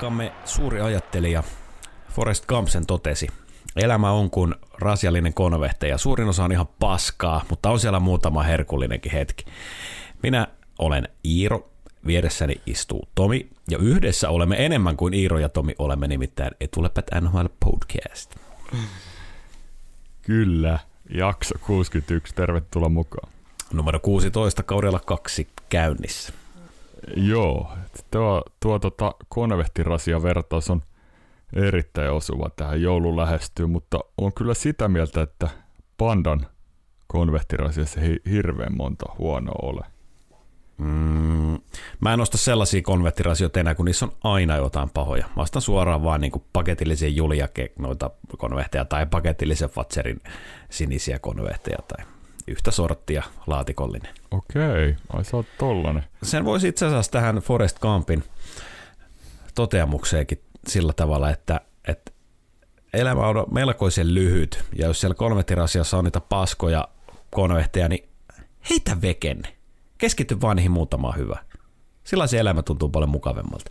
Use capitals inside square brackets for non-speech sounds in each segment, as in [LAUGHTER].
Aikamme suuri ajattelija Forrest Gumpsen totesi, elämä on kuin rasiallinen konvehte ja suurin osa on ihan paskaa, mutta on siellä muutama herkullinenkin hetki. Minä olen Iiro, vieressäni istuu Tomi ja yhdessä olemme enemmän kuin Iiro ja Tomi olemme nimittäin Etulepät NHL Podcast. Kyllä, jakso 61, tervetuloa mukaan. Numero 16 kaudella kaksi käynnissä. Joo, tuo, tuo tota konvehtirasia vertaus on erittäin osuva tähän joulun lähestyy, mutta on kyllä sitä mieltä, että pandan konvehtirasiassa ei hirveän monta huonoa ole. Mm, mä en osta sellaisia konvehtirasioita enää, kun niissä on aina jotain pahoja. Mä ostan suoraan vaan niin paketillisia Juliake noita konvehteja tai paketillisen Fatserin sinisiä konvehteja tai yhtä sorttia laatikollinen. Okei, ai sä oot tollanen. Sen voisi itse asiassa tähän Forest Campin toteamukseenkin sillä tavalla, että, että elämä on melkoisen lyhyt, ja jos siellä konvehtirasiassa on niitä paskoja konvehteja, niin heitä vekenne. Keskity vaan niihin muutamaan hyvä. Sillä se elämä tuntuu paljon mukavemmalta.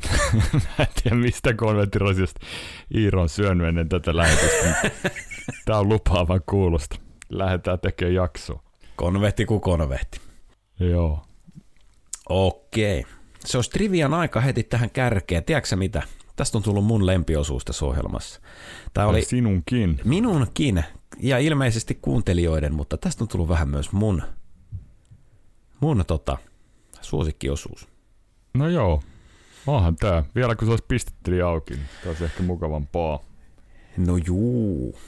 [LAUGHS] Mä en tiedä, mistä konvehtirasiasta Iiro on syönyt ennen tätä lähetystä. [LAUGHS] Tää on lupaavan kuulosta. Lähdetään tekemään jaksoa. Konvehti kuin konvehti. Joo. Okei. Se olisi trivian aika heti tähän kärkeen. Tiedätkö mitä? Tästä on tullut mun lempiosuus tässä ohjelmassa. Tämä oli Sinunkin. minunkin ja ilmeisesti kuuntelijoiden, mutta tästä on tullut vähän myös mun, mun tota, suosikkiosuus. No joo, onhan tää. Vielä kun se olisi pistetteli auki, niin olisi ehkä mukavampaa. No juu.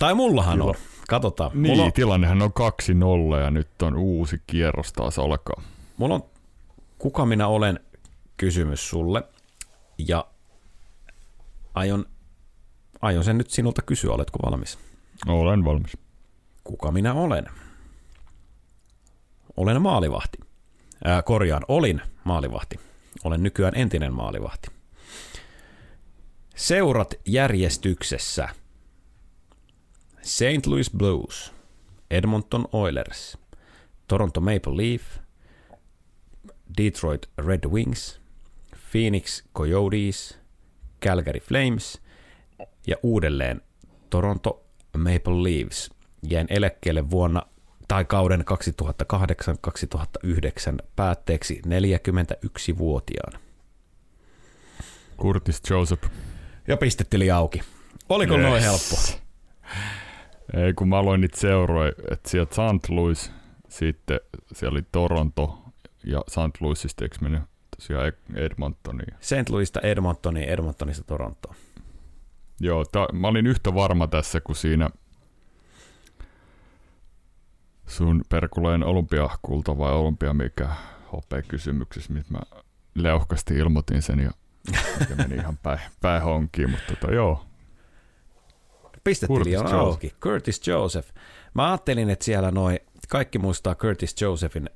Tai mullahan Kyllä. on. Katsotaan. Niin, Mulla on, tilannehan on 2-0 ja nyt on uusi kierros taas alkaa. mulla on kuka minä olen kysymys sulle ja aion, aion sen nyt sinulta kysyä, oletko valmis? Olen valmis. Kuka minä olen? Olen maalivahti. Ää, korjaan, olin maalivahti. Olen nykyään entinen maalivahti. Seurat järjestyksessä. St. Louis Blues, Edmonton Oilers, Toronto Maple Leaf, Detroit Red Wings, Phoenix Coyotes, Calgary Flames ja uudelleen Toronto Maple Leafs. Jäin eläkkeelle vuonna tai kauden 2008-2009 päätteeksi 41-vuotiaana. Curtis Joseph. Ja pistettili auki. Oliko yes. noin helppo? Ei, kun mä aloin niitä seuroja, että sieltä St. Louis, sitten siellä oli Toronto ja St. Louisista eikö mennyt tosiaan Edmontoniin. St. Louisista Edmontoniin, Edmontonista Torontoon. Joo, ta, mä olin yhtä varma tässä kuin siinä sun Perkuleen olympiakulta vai olympia mikä hopea kysymyksessä, mitä mä leuhkasti ilmoitin sen ja meni ihan pää, [LAUGHS] päähonkiin, mutta tota, joo. Pistetili on Joseph. auki. Curtis Joseph. Mä ajattelin, että siellä noi, kaikki muistaa Curtis Josephin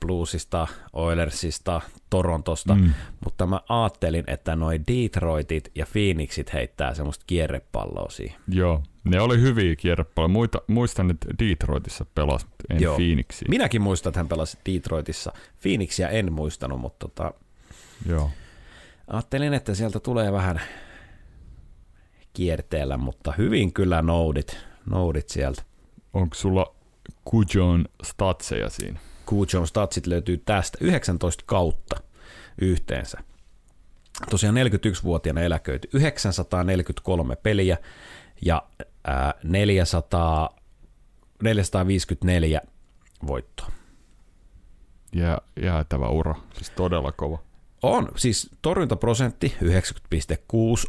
bluesista, Oilersista, Torontosta, mm. mutta mä ajattelin, että noi Detroitit ja Phoenixit heittää semmoista kierrepalloa siihen. Joo, ne oli hyviä kierrepalloja. Muita, muistan, että Detroitissa pelasi, mutta en Joo. Phoenixia. Minäkin muistan, että hän pelasi Detroitissa. Phoenixia en muistanut, mutta tota, Joo. ajattelin, että sieltä tulee vähän kierteellä, mutta hyvin kyllä noudit, noudit sieltä. Onko sulla Kujon statseja siinä? Kujon statsit löytyy tästä 19 kautta yhteensä. Tosiaan 41-vuotiaana eläköity 943 peliä ja ää, 400, 454 voittoa. Jää, jäätävä ura, siis todella kova. On, siis torjuntaprosentti 90,6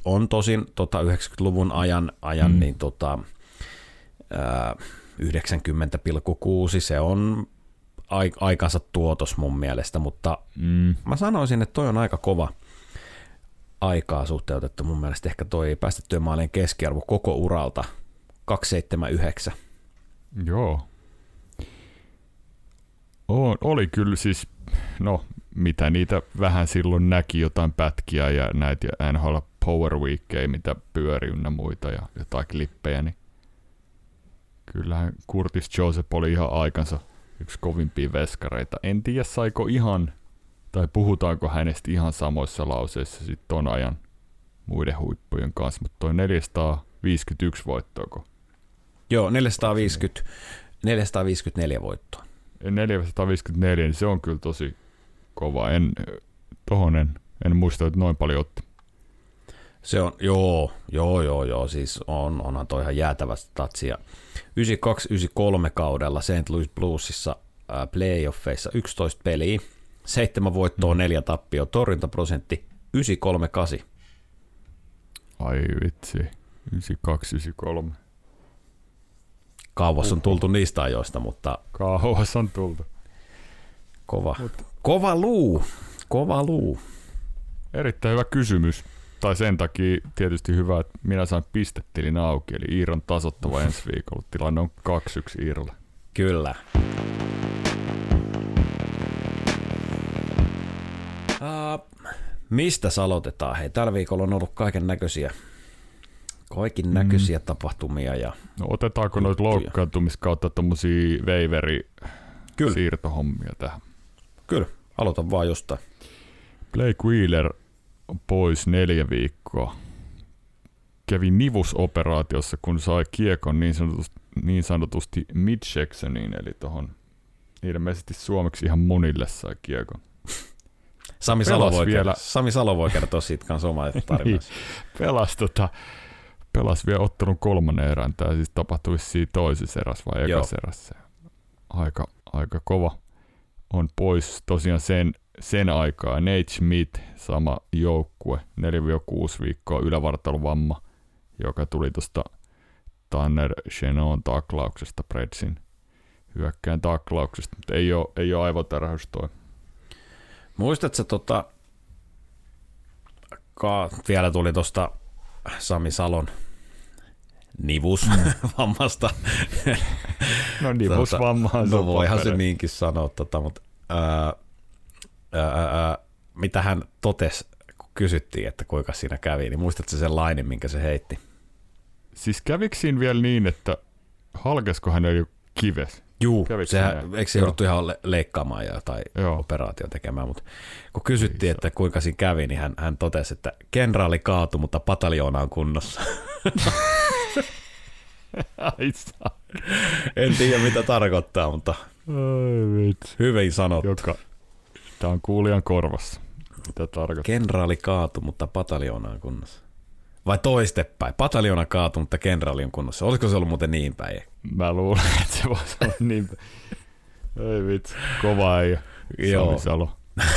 on tosin tota 90-luvun ajan, ajan mm. niin tota, ää, 90,6, se on ai- aikansa tuotos mun mielestä, mutta Mm. mä sanoisin, että toi on aika kova aikaa suhteutettu mun mielestä ehkä toi päästettyjen maalien keskiarvo koko uralta 279. Joo. O, oli kyllä siis, no mitä niitä vähän silloin näki jotain pätkiä ja näitä ja NHL Power Weekkejä, mitä pyöri ynnä muita ja jotain klippejä, niin kyllähän Curtis Joseph oli ihan aikansa yksi kovimpia veskareita. En tiedä saiko ihan tai puhutaanko hänestä ihan samoissa lauseissa sitten ton ajan muiden huippujen kanssa, mutta toi 451 voittoako? Joo, 450, 454 voittoa. 454, niin se on kyllä tosi kova. En, tohon en, en muista, että noin paljon otti. Se on, joo, joo, joo, joo, siis on, onhan toi ihan jäätävä statsia. 92-93 kaudella St. Louis Bluesissa äh, playoffeissa 11 peliä, 7 voittoa, 4 tappio, torjuntaprosentti 938. Ai vitsi, 92, 93. Kauas on tultu niistä ajoista, mutta Kauas on tultu. Kova, kova luu, kova luu. Erittäin hyvä kysymys. Tai sen takia tietysti hyvä, että minä sain pistettilin auki, eli Iiron tasottava [LAUGHS] ensi viikolla. Tilanne on 2-1 Iirolle. Kyllä. Uh, mistä aloitetaan? Hei, tällä viikolla on ollut kaiken näköisiä kaikin näköisiä mm. tapahtumia. Ja No otetaanko noita loukkaantumiskautta tuommoisia veiveri siirtohommia tähän? Kyllä, aloita vaan jostain. Blake Wheeler pois neljä viikkoa. Kävi nivusoperaatiossa, kun sai kiekon niin sanotusti, niin sanotusti midseksoniin, eli tuohon ilmeisesti suomeksi ihan munille sai kiekon. Sami Pelas Salo, voi vielä. vielä. Sami Salo voi kertoa siitä kanssa omaa [LAUGHS] tarinansa. Pelas, tota, pelas vielä ottelun kolmannen erän. Tämä siis tapahtui vissiin toisessa erässä vai ekassa erässä. Aika, aika kova on pois tosiaan sen, sen aikaa. Nate Schmidt, sama joukkue, 4-6 viikkoa ylävartaluvamma, joka tuli tuosta Tanner Chenon taklauksesta, Predsin hyökkään taklauksesta, mutta ei ole, ei ole aivotärähys toi. Muistatko tota, ka, vielä tuli tuosta Sami Salon nivusvammasta. [LAUGHS] No nivusvammahan se no voihan se niinkin sanoa, tota, mutta ää, ää, ää, mitä hän totesi, kun kysyttiin, että kuinka siinä kävi, niin muistatko sen lainin, minkä se heitti? Siis kävikö siinä vielä niin, että halkesko hänellä jo kives? Juu, Kävikö sehän, näin? eikö se jouduttu ihan le- leikkaamaan ja tai Joo. operaatio tekemään, mutta kun kysyttiin, että kuinka siinä kävi, niin hän, hän totesi, että kenraali kaatui, mutta pataljoona on kunnossa. [LAUGHS] En tiedä, mitä tarkoittaa, mutta vitsi. hyvin sanottu. Joka, tää on kuulijan korvassa. Mitä tarkoittaa? Kenraali kaatui, mutta pataljoona on kunnossa. Vai toistepäin. Pataljoona kaatui, mutta kenraali on kunnossa. Olisiko se ollut muuten niin päin? Mä luulen, että se voisi olla niin. Ei vitsi. Kova ei. Joo. Salo. [LAUGHS]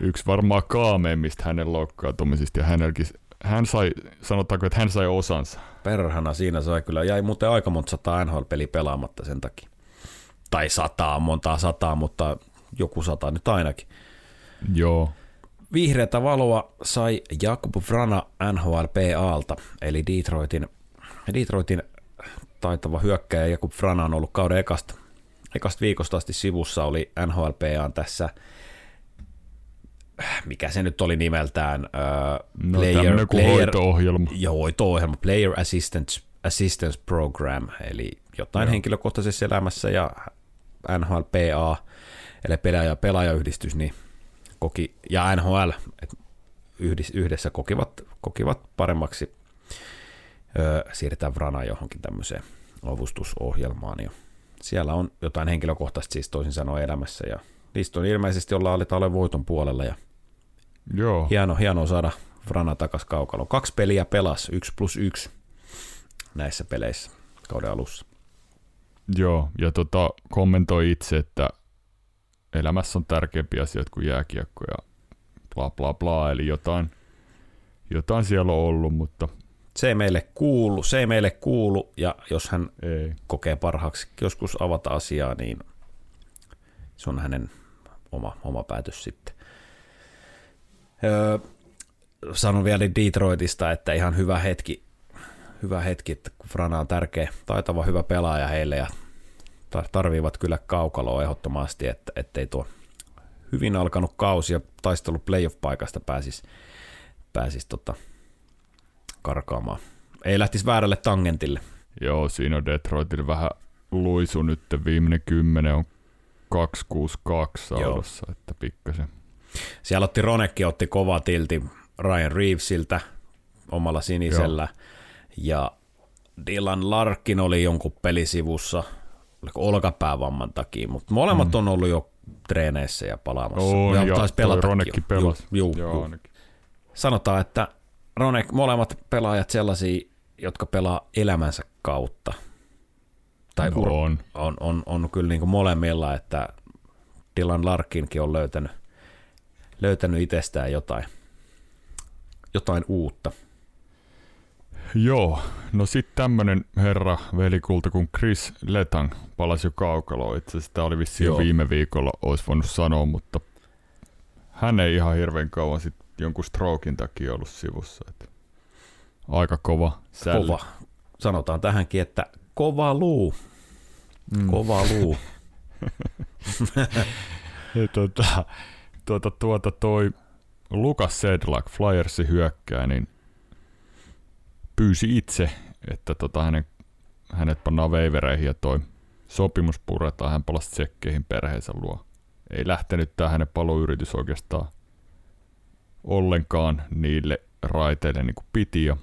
Yksi varmaan kaameimmista hänen loukkaantumisista ja hänelläkin, hän sai, sanotaanko, että hän sai osansa. Perhana siinä sai kyllä. Jäi muuten aika monta sataa NHL-peli pelaamatta sen takia. Tai sataa, montaa sataa, mutta joku sata nyt ainakin. Joo. Vihreätä valoa sai Jakub Vrana NHLPAlta, eli Detroitin, Detroitin taitava hyökkäjä Jakub Vrana on ollut kauden ekasta, ekasta viikosta asti sivussa, oli NHLPAn tässä, mikä se nyt oli nimeltään, uh, No kuin hoito-ohjelma. Joo, hoito-ohjelma, Player Assistance, Assistance Program, eli jotain Joo. henkilökohtaisessa elämässä ja NHLPA, eli pelaaja, pelaajayhdistys, niin koki, ja NHL et yhdis, yhdessä kokivat, kokivat paremmaksi öö, siirtää Vrana johonkin tämmöiseen avustusohjelmaan. Ja siellä on jotain henkilökohtaista siis toisin sanoen elämässä, ja niistä on ilmeisesti ollaan aletaan voiton puolella, ja Joo. hieno, hienoa saada Vrana takas kaukaloon. Kaksi peliä pelas, yksi plus yksi näissä peleissä kauden alussa. Joo, ja tota, kommentoi itse, että elämässä on tärkeämpiä asioita kuin jääkiekko ja bla bla bla, eli jotain, jotain siellä on ollut, mutta Se ei meille kuulu, se ei meille kuulu, ja jos hän ei. kokee parhaaksi joskus avata asiaa, niin se on hänen oma, oma päätös sitten. Öö, sanon vielä Detroitista, että ihan hyvä hetki, hyvä hetki, että kun Frana on tärkeä, taitava, hyvä pelaaja heille ja tar- tarvivat kyllä kaukaloa ehdottomasti, että ettei tuo hyvin alkanut kausi ja taistelu playoff-paikasta pääsisi pääsis tota karkaamaan. Ei lähtisi väärälle tangentille. Joo, siinä on Detroitilla vähän luisu nyt, viimeinen kymmenen on 262 saudossa, että pikkasen. Siellä otti Ronekki otti kova tilti Ryan Reevesiltä omalla sinisellä. Joo. Ja Dylan Larkin oli jonkun pelisivussa olkapäävamman takia, mutta molemmat mm. on ollut jo treeneissä ja palaamassa. On, ja, ja taisi pelata. Ronekki pelasi. Juu, juu, juu. Sanotaan, että Ronek, molemmat pelaajat sellaisia, jotka pelaa elämänsä kautta. Tai no on. on. On, on, kyllä niin kuin molemmilla, että Dylan Larkinkin on löytänyt, löytänyt itsestään jotain, jotain uutta. Joo, no sitten tämmönen herra velikulta kuin Chris Letang palasi jo kaukaloon. Itse sitä oli vissiin jo viime viikolla, olisi voinut sanoa, mutta hän ei ihan hirveän kauan sitten jonkun strokin takia ollut sivussa. Et aika kova sälli. Kova. Sanotaan tähänkin, että kova luu. Mm. Kova luu. [LAUGHS] [LAUGHS] ja tuota, tuota, toi Lukas Sedlak, Flyersi hyökkää, niin pyysi itse, että tota hänen, hänet pannaan veivereihin ja toi sopimus puretaan, hän palasi tsekkeihin perheensä luo. Ei lähtenyt tämä hänen paloyritys oikeastaan ollenkaan niille raiteille niin kuin piti ja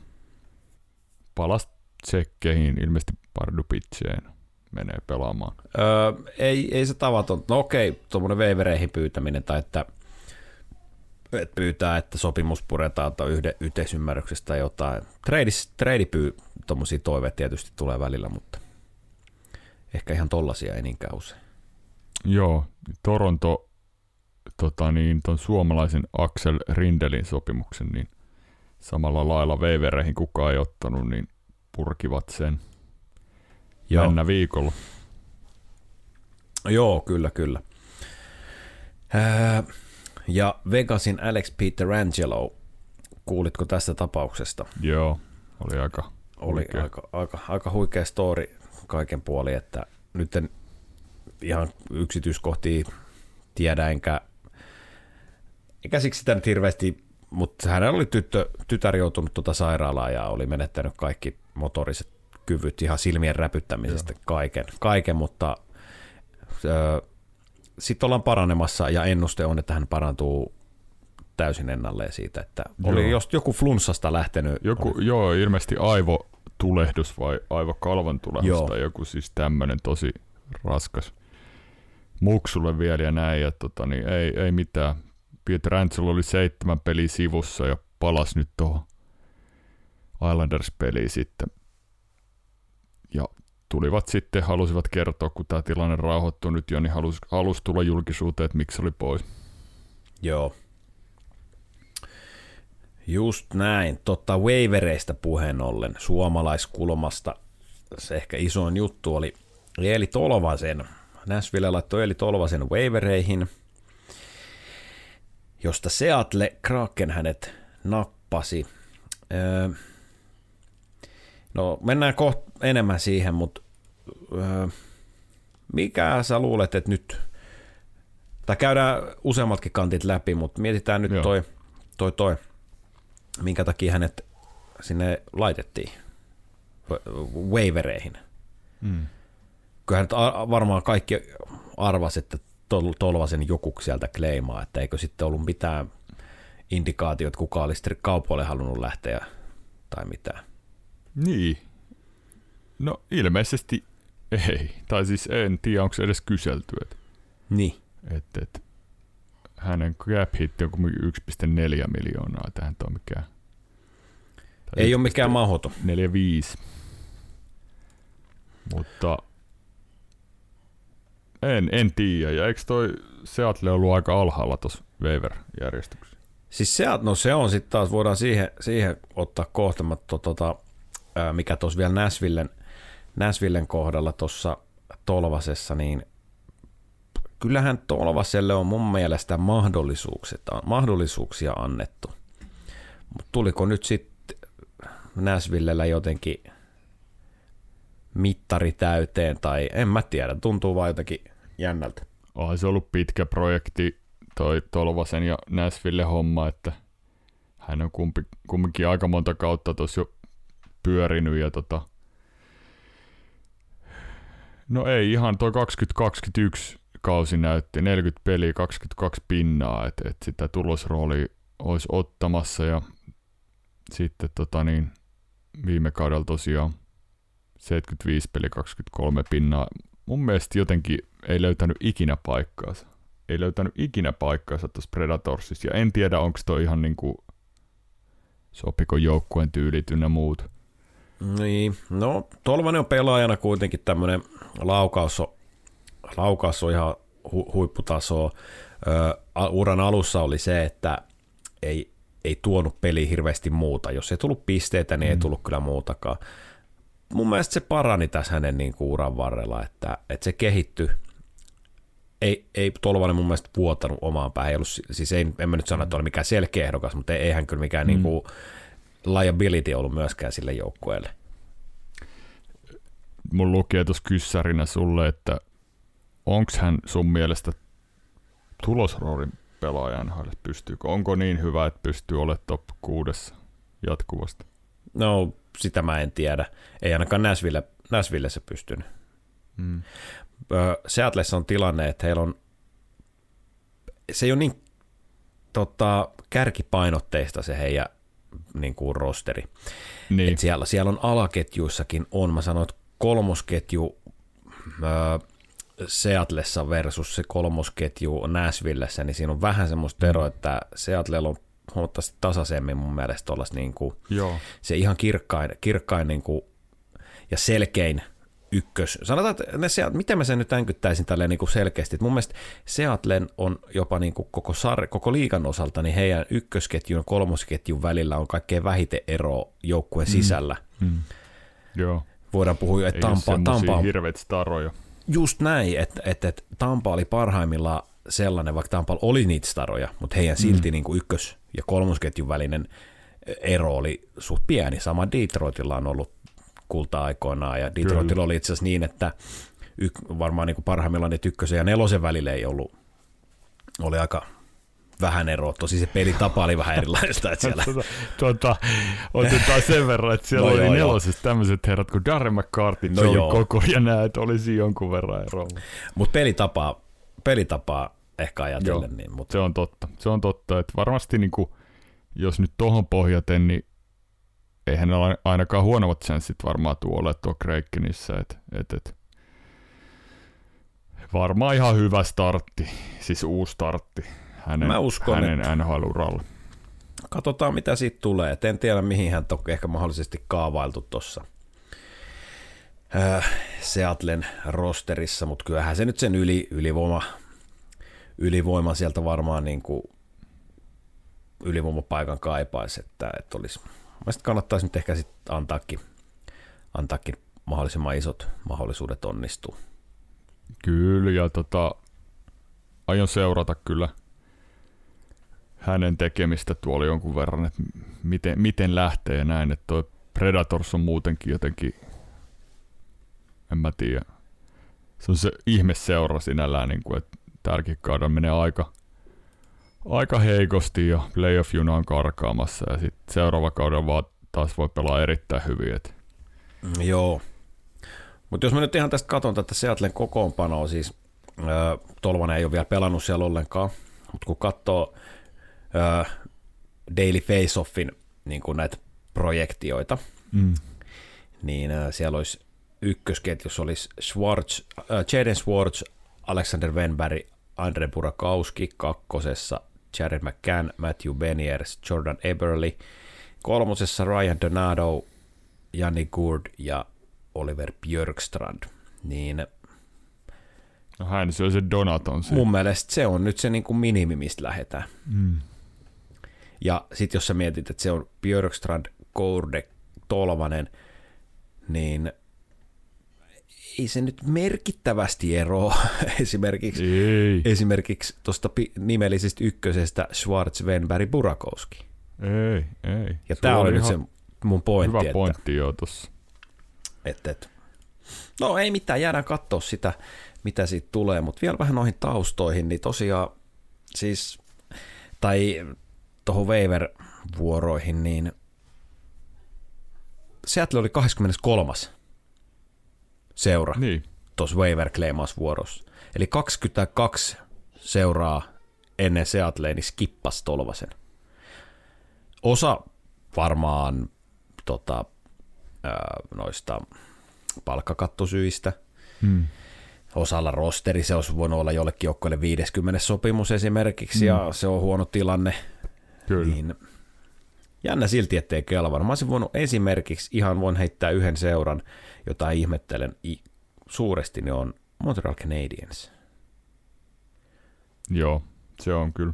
palasi tsekkeihin ilmeisesti Pardupitseen menee pelaamaan. Öö, ei, ei se tavaton. No okei, tuommoinen veivereihin pyytäminen tai että että pyytää, että sopimus puretaan tai yhde, yhteisymmärryksestä tai jotain. Treidis, treidipyy, tuommoisia toiveita tietysti tulee välillä, mutta ehkä ihan tollasia ei niinkään usein. Joo, Toronto tota niin, ton suomalaisen Axel Rindelin sopimuksen, niin samalla lailla veivereihin kukaan ei ottanut, niin purkivat sen Joo. mennä viikolla. Joo, kyllä, kyllä. Ää, ja Vegasin Alex Peterangelo, kuulitko tästä tapauksesta? Joo, oli aika Oli huikea. aika, aika, aika huikea story kaiken puoli, että nyt en ihan yksityiskohtia tiedä, enkä, enkä siksi sitä nyt hirveästi, mutta hän oli tyttö, tytär joutunut tuota sairaalaan ja oli menettänyt kaikki motoriset kyvyt ihan silmien räpyttämisestä Joo. kaiken, kaiken, mutta sitten ollaan paranemassa ja ennuste on, että hän parantuu täysin ennalleen siitä, että joo. oli just joku flunssasta lähtenyt. Joku, oli. Joo, ilmeisesti aivotulehdus vai aivokalvan tulehdus joo. tai joku siis tämmöinen tosi raskas muksulle vielä ja näin. Ja tota, niin ei, ei mitään. Pieter Angelo oli seitsemän peliä sivussa ja palas nyt tuohon Islanders-peliin sitten. Ja tulivat sitten, halusivat kertoa, kun tämä tilanne rauhoittui nyt jo, niin halusi, halusi tulla julkisuuteen, että miksi oli pois. Joo. Just näin. Totta waivereista puheen ollen suomalaiskulmasta se ehkä isoin juttu oli Eli Tolvasen. Nashville laittoi Eli Tolvasen waivereihin, josta Seattle Kraken hänet nappasi. Öö, No mennään kohta enemmän siihen, mutta mikä sä luulet, että nyt, tai käydään useammatkin kantit läpi, mutta mietitään nyt toi, toi, toi, minkä takia hänet sinne laitettiin waivereihin. Mm. Kyllähän varmaan kaikki arvasi, että Tolvasen joku sieltä kleimaa, että eikö sitten ollut mitään indikaatiot, kuka olisi kaupoille halunnut lähteä tai mitään. Niin. No ilmeisesti ei. Tai siis en tiedä, onko edes kyselty. Et, niin. Et, et, hänen cap hit on 1,4 miljoonaa. Tähän on mikään. Ei ole mikään mahdoton. 4,5. Mutta en, en tiedä. Ja eikö toi Seattle ollut aika alhaalla tuossa waiver-järjestyksessä? Siis se, no se on sitten taas, voidaan siihen, siihen ottaa kohtamatto tota, mikä tuossa vielä Näsvillen, Näsvillen kohdalla tuossa Tolvasessa, niin kyllähän Tolvaselle on mun mielestä mahdollisuuksia annettu. Mutta tuliko nyt sitten Näsvillellä jotenkin mittari täyteen tai en mä tiedä, tuntuu vaan jotenkin jännältä. Onhan se ollut pitkä projekti toi Tolvasen ja Näsville homma, että hän on kumpi, kumminkin aika monta kautta tuossa jo pyörinyt ja tota, no ei ihan toi 2021 kausi näytti, 40 peliä, 22 pinnaa, että et sitä tulosroolia olisi ottamassa ja sitten tota niin, viime kaudella tosiaan 75 peli, 23 pinnaa. Mun mielestä jotenkin ei löytänyt ikinä paikkaansa. Ei löytänyt ikinä paikkaansa tuossa Predatorsissa. Ja en tiedä, onko toi ihan niinku, sopiko joukkueen tyylit ynnä muut. Niin, no Tolvanen on pelaajana kuitenkin tämmöinen laukaus on, laukaus on ihan hu, huipputasoa. Ö, uran alussa oli se, että ei, ei tuonut peli hirveästi muuta. Jos ei tullut pisteitä, niin mm. ei tullut kyllä muutakaan. Mun mielestä se parani tässä hänen niin kuin uran varrella, että, että se kehittyi. Ei, ei Tolvanen mun mielestä vuotanut omaan päin. Ei ollut, siis ei, en mä nyt sano, että oli mikään selkeä ehdokas, mutta eihän kyllä mikään mm. niin kuin, liability ollut myöskään sille joukkueelle. Mun lukee tuossa kyssärinä sulle, että onko hän sun mielestä tulosroorin pelaajan pystyykö? Onko niin hyvä, että pystyy olemaan top kuudessa jatkuvasti? No, sitä mä en tiedä. Ei ainakaan Näsville, Näsville se pystynyt. Hmm. Seatlessa on tilanne, että heillä on, se ei ole niin tota, kärkipainotteista se heidän niin kuin rosteri. Niin. Et siellä, siellä on alaketjuissakin on, mä sanoin, että kolmosketju äh, Seatlessa versus se kolmosketju Nashvillessä, niin siinä on vähän semmoista eroa, että Seatlella on huomattavasti tasaisemmin mun mielestä niin kuin Joo. se ihan kirkkain, kirkkain niin kuin, ja selkein ykkös. Sanotaan, että ne Seat, miten mä sen nyt änkyttäisin tälleen niin kuin selkeästi. Että mun mielestä Seatlen on jopa niin kuin koko, sar, koko liikan osalta, niin heidän ykkösketjun ja kolmosketjun välillä on kaikkein vähiten eroa joukkueen mm. sisällä. Mm. Joo. Voidaan puhua, että Tampa, Tampa on... hirveät staroja. Just näin, että, että, että Tampa oli parhaimmillaan sellainen, vaikka Tampa oli niitä staroja, mutta heidän silti mm. niin kuin ykkös- ja kolmosketjun välinen ero oli suht pieni. Sama Detroitilla on ollut kulta-aikoinaan, ja Detroitilla oli itse asiassa niin, että yk, varmaan niin kuin parhaimmillaan ne ykkösen ja nelosen välillä ei ollut, oli aika vähän eroa. Tosi se pelitapa oli vähän erilaista. Että siellä... tuota, tuota, otetaan sen verran, että siellä no oli joo, nelosessa tämmöiset herrat kuin Darren McCarthy, no Joe Koko ja näet, olisi jonkun verran eroa. Mutta pelitapa, pelitapa ehkä ajatellen. Joo, niin, mutta... Se on totta. Se on totta, että varmasti niin kuin, jos nyt tuohon pohjaten, niin eihän ne ole ainakaan huonommat chanssit varmaan tuolle tuo Kreikkinissä, että et, et. varmaan ihan hyvä startti, siis uusi startti hänen, Mä uskon, hänen että... NHL-uralle. Katsotaan mitä siitä tulee, et en tiedä mihin hän on ehkä mahdollisesti kaavailtu tuossa äh, Seatlen rosterissa, mutta kyllähän se nyt sen yli, ylivoima, ylivoima sieltä varmaan niin kuin ylivoimapaikan kaipaisi, että, että olisi Mielestäni kannattaisi nyt ehkä sitten antaakin, antaakin mahdollisimman isot mahdollisuudet onnistua. Kyllä, ja tota, aion seurata kyllä hänen tekemistä tuolla jonkun verran, että miten, miten lähtee näin, että toi Predators on muutenkin jotenkin, en mä tiedä, se on se ihme seura sinällään, niin kuin, että tälläkin kaudella menee aika, aika heikosti ja playoff-juna on karkaamassa ja sitten seuraava kauden vaan taas voi pelaa erittäin hyvin. Et. Mm, joo. Mutta jos mä nyt ihan tästä katson tätä Seattlen kokoonpanoa, siis äh, Tolvanen ei ole vielä pelannut siellä ollenkaan, mutta kun katsoo äh, Daily Face-Offin niin näitä projektioita, mm. niin äh, siellä olisi ykkösketjussa olisi Schwartz, äh, Jaden Schwartz, Alexander Wenberg, Andre Burakowski kakkosessa, Jared McCann, Matthew Beniers, Jordan Eberly, kolmosessa Ryan Donato, Janni Gould ja Oliver Björkstrand. Niin No hän se on se Donaton. Se. Mun mielestä se on nyt se niin kuin minimi, mistä lähdetään. Mm. Ja sitten jos sä mietit, että se on Björkstrand, Gourde, Tolvanen, niin ei se nyt merkittävästi eroa [LAUGHS] esimerkiksi, ei. esimerkiksi tuosta nimellisestä ykkösestä Schwarz, Wenberg, Burakowski. Ei, ei. Ja tämä oli nyt se mun pointti. Hyvä pointti että, jo tuossa. Et, et. No ei mitään, jäädään katsoa sitä, mitä siitä tulee, mutta vielä vähän noihin taustoihin, niin tosiaan siis, tai tuohon waiver-vuoroihin, niin Seattle oli 23 seura. Niin. tuossa waiver vuorossa. Eli 22 seuraa ennen Seattlea, niin skippas Tolvasen. Osa varmaan tota, noista palkkakattosyistä. Hmm. Osalla rosteri se olisi voinut olla jollekin joukkoille 50 sopimus esimerkiksi, hmm. ja se on huono tilanne. Kyllä. Niin, jännä silti, ettei kelvannut. Mä olisin voinut esimerkiksi ihan voin heittää yhden seuran, jota ihmettelen suuresti, niin on Montreal Canadiens. Joo, se on kyllä.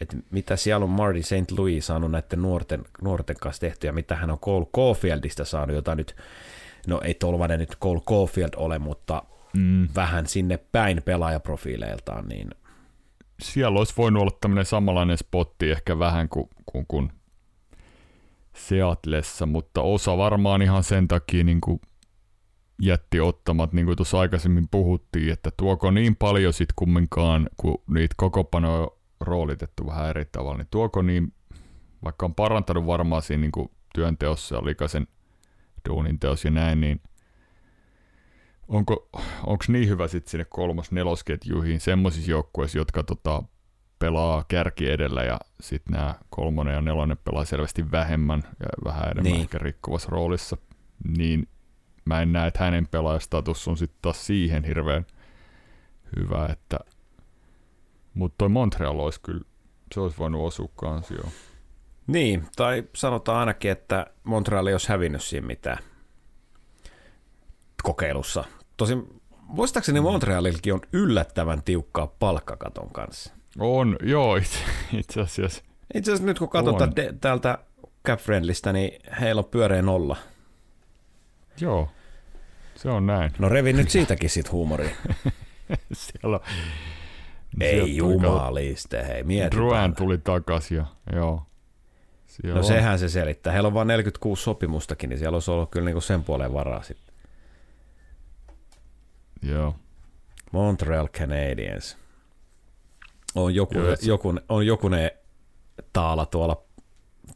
Et mitä siellä on Marty St. Louis saanut näiden nuorten, nuorten kanssa tehty, ja mitä hän on Cole Caulfieldista saanut, jota nyt, no ei Tolvanen nyt Cole Caulfield ole, mutta mm. vähän sinne päin pelaajaprofiileiltaan, niin siellä olisi voinut olla tämmöinen samanlainen spotti ehkä vähän kuin, kuin, kuin Seatlessa, mutta osa varmaan ihan sen takia niin kuin jätti ottamat, niin kuin tuossa aikaisemmin puhuttiin, että tuoko niin paljon sitten kumminkaan, kun niitä kokopanoja roolitettu vähän eri tavalla, niin tuoko niin, vaikka on parantanut varmaan siinä niin kuin työnteossa ja likaisen duunin teossa ja näin, niin onko, niin hyvä sitten sinne kolmas nelosketjuihin semmoisissa joukkueissa, jotka tota, pelaa kärki edellä ja sitten nämä kolmonen ja nelonen pelaa selvästi vähemmän ja vähän enemmän niin. ehkä rikkuvassa roolissa, niin mä en näe, että hänen pelaajastatus on sitten taas siihen hirveän hyvä, että mutta toi Montreal olisi kyllä, se olisi voinut osua kanssa joo. Niin, tai sanotaan ainakin, että Montreal ei olisi hävinnyt siinä mitään kokeilussa. Tosin muistaakseni mm. Montrealilkin on yllättävän tiukkaa palkkakaton kanssa. On, joo, itse, [LAUGHS] itse asiassa. Itse asiassa nyt kun katsotaan de, täältä Cap Friendlistä, niin heillä on pyöreä nolla. Joo, se on näin. No revi nyt siitäkin sit huumoria. [LAUGHS] Siellä on ei jumaliste, hei mieti. Drouin tuli takaisin ja joo. Siellä no on. sehän se selittää. Heillä on vain 46 sopimustakin, niin siellä olisi ollut kyllä niinku sen puoleen varaa sitten. Joo. Montreal Canadiens. On joku, Joo, joku, on joku ne taala tuolla,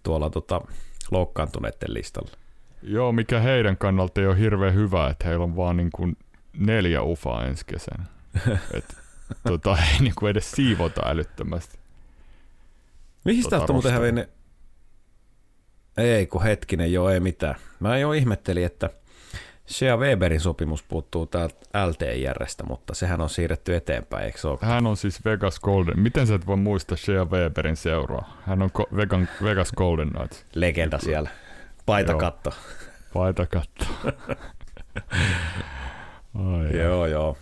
tuolla tota, loukkaantuneiden listalla. Joo, mikä heidän kannalta ei ole hirveän hyvä, että heillä on vaan niin kuin neljä ufaa ensi kesänä. [LAUGHS] Et tota, ei niin kuin edes siivota älyttömästi. Mihin tota, täältä muuten hävinnyt? Ei, kun hetkinen, joo, ei mitään. Mä jo ihmettelin, että Shea Weberin sopimus puuttuu täältä LTIRstä, mutta sehän on siirretty eteenpäin, eikö se ole? Hän on siis Vegas Golden. Miten sä et voi muistaa Shea Weberin seuraa? Hän on Vegan, Vegas Golden Knights. Legenda siellä. Paitakatto. Paitakatto. [LAUGHS] Ai joo, joo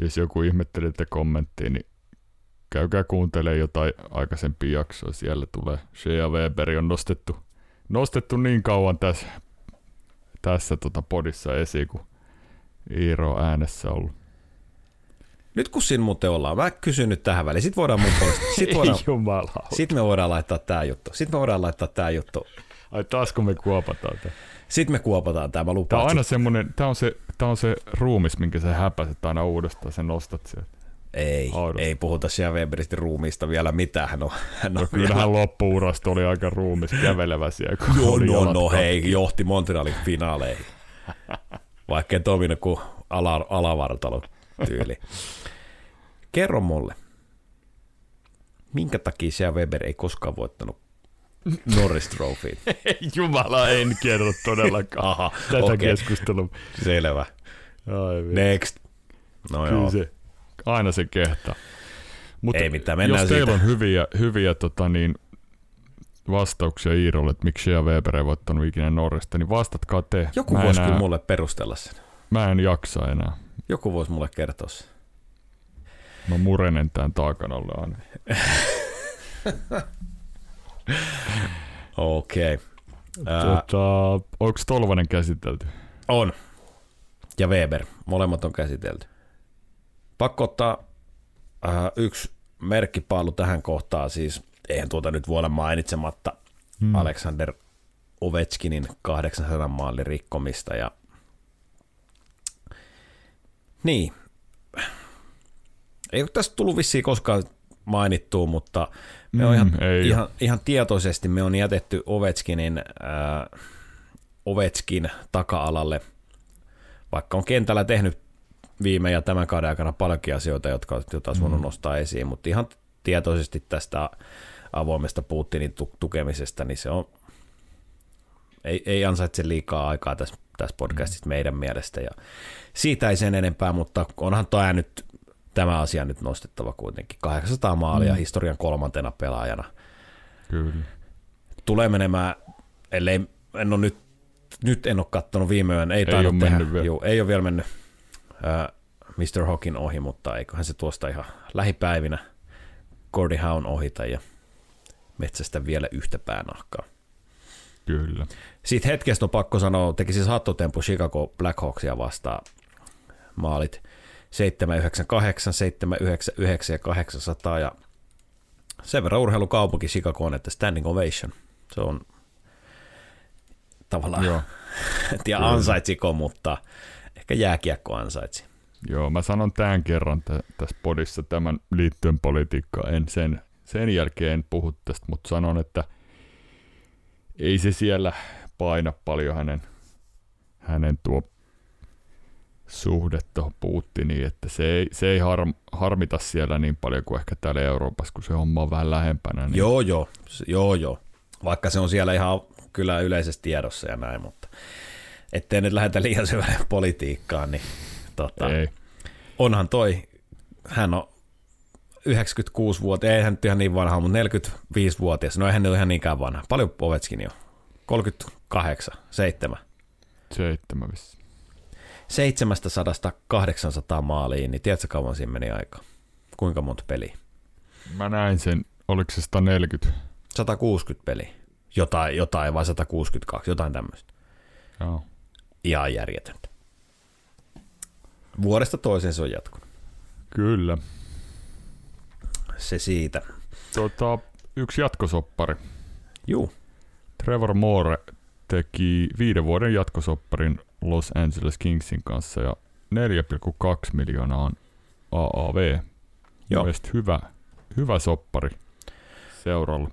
jos joku ihmettelee tätä kommenttia, niin käykää kuuntelemaan jotain aikaisempia jaksoja. Siellä tulee Shea Weber on nostettu, nostettu niin kauan tässä, tässä tota podissa esiin, kun Iiro äänessä ollut. Nyt kun siinä muuten ollaan, mä kysyn nyt tähän väliin, sit voidaan mun puolesta, [LAUGHS] sit, voidaan, sit me voidaan laittaa tää juttu, sit me voidaan laittaa tää juttu. Ai taas kun me kuopataan tää. Sitten me kuopataan tämä, mä lupaan. Tämä on aina semmoinen, tämä on se, tämä on se ruumis, minkä sä häpäset aina uudestaan, sen nostat sieltä. Ei, Haudosta. ei puhuta siellä Weberistä ruumiista vielä mitään. Hän on, hän on no, kyllähän vielä... loppuurasta oli aika ruumis kävelevä siellä. Joo, no, no hei, johti Montrealin finaaleihin. Vaikka ei toiminut kuin ala, alavartalo tyyli. Kerro mulle, minkä takia siellä Weber ei koskaan voittanut Norris Trophy. [LAUGHS] Jumala, en kerro todellakaan Aha, tätä okay. keskustelua. Selvä. Ai, Next. No Kyllä joo. Se, aina se kehtaa. Mutta Ei mitään, mennään jos teillä siitä. on hyviä, hyviä tota niin, vastauksia Iirolle, että miksi Shea Weber ei voittanut ikinä Norrista, niin vastatkaa te. Joku mä voisi kyllä mulle perustella sen. Mä en jaksa enää. Joku voisi mulle kertoa sen. Mä murenen tämän taakan alle aina. [LAUGHS] Okei. Okay. Tota, Onko Tolvanen käsitelty? On. Ja Weber. Molemmat on käsitelty. Pakko ottaa äh, yksi merkkipaalu tähän kohtaan. Siis eihän tuota nyt vuoden mainitsematta hmm. Alexander Ovechkinin 800 maalin rikkomista. Ja... Niin. Ei ole tästä tullut vissiin koskaan mainittua, mutta me mm, on ihan, ihan, ihan tietoisesti me on jätetty Ovechkinin, äh, Ovechkin taka-alalle, vaikka on kentällä tehnyt viime ja tämän kauden aikana paljonkin asioita, jotka joita olisi voinut Mm. nostaa esiin, mutta ihan tietoisesti tästä avoimesta Putinin tu- tukemisesta, niin se on, ei, ei ansaitse liikaa aikaa tässä, tässä podcastissa meidän mielestä, ja siitä ei sen enempää, mutta onhan tämä nyt, tämä asia nyt nostettava kuitenkin. 800 maalia Mm. historian kolmantena pelaajana. Kyllä. Tulee menemään, ellei, en ole nyt, nyt en ole kattonut viime yön, ei, Ei ole tehdä. Juu, ei ole vielä mennyt Mr. Hawkin ohi, mutta eiköhän se tuosta ihan lähipäivinä Gordy Hown ohita ja metsästä vielä yhtä päänahkaa. Kyllä. Siitä hetkestä on pakko sanoa, teki siis hattotempo Chicago Blackhawksia vastaan maalit 798, 799 ja 800 ja sen verran urheilukaupunki Chicago on, että standing ovation. Se on tavallaan, Joo. [LAUGHS] en tiedä ansaitsiko, mutta ehkä jääkiekko ansaitsi. Joo, mä sanon tämän kerran tä- tässä podissa tämän liittyen politiikkaan. En sen, sen jälkeen en puhu tästä, mutta sanon, että ei se siellä paina paljon hänen, hänen tuo suhde tuohon Putiniin, että se ei, se ei har, harmita siellä niin paljon kuin ehkä täällä Euroopassa, kun se homma on vähän lähempänä. Niin Joo, joo, joo, joo. Vaikka se on siellä ihan kyllä yleisesti tiedossa ja näin, mutta ettei nyt lähdetä liian syvälle [LAUGHS] politiikkaan, niin tota, Ei, onhan toi, hän on 96-vuotias, ei hän nyt ihan niin vanha, mutta 45-vuotias, no eihän ole ihan niinkään vanha. Paljon Ovechkin jo? 38, 7. seitsemän vissi. 700-800 maaliin, niin tiedätkö kauan siinä meni aika? Kuinka monta peliä? Mä näin sen, oliko se 140? 160 peliä. Jotain, jotain vai 162, jotain tämmöistä. Joo. Ihan järjetöntä. Vuodesta toiseen se on jatkunut. Kyllä. Se siitä. Tota, yksi jatkosoppari. Juu, Trevor Moore teki viiden vuoden jatkosopparin Los Angeles Kingsin kanssa ja 4,2 miljoonaa on AAV. Joo. Mielestäni hyvä, hyvä soppari seuralle.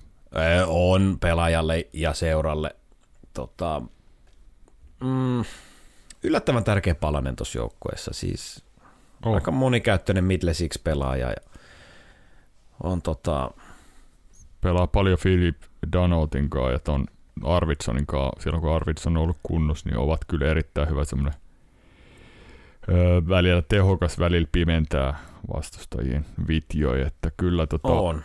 On pelaajalle ja seuralle tota, mm, yllättävän tärkeä palanen tuossa joukkueessa. Siis Oh, aika monikäyttöinen middle six pelaaja ja on tota, pelaa paljon Philip Danotin kanssa ja ton Arvidsonin kanssa. Silloin kun Arvidson on ollut kunnossa, niin ovat kyllä erittäin hyvä semmoinen öö, välillä tehokas, välillä pimentää vastustajien vitjoja, että kyllä tota, on.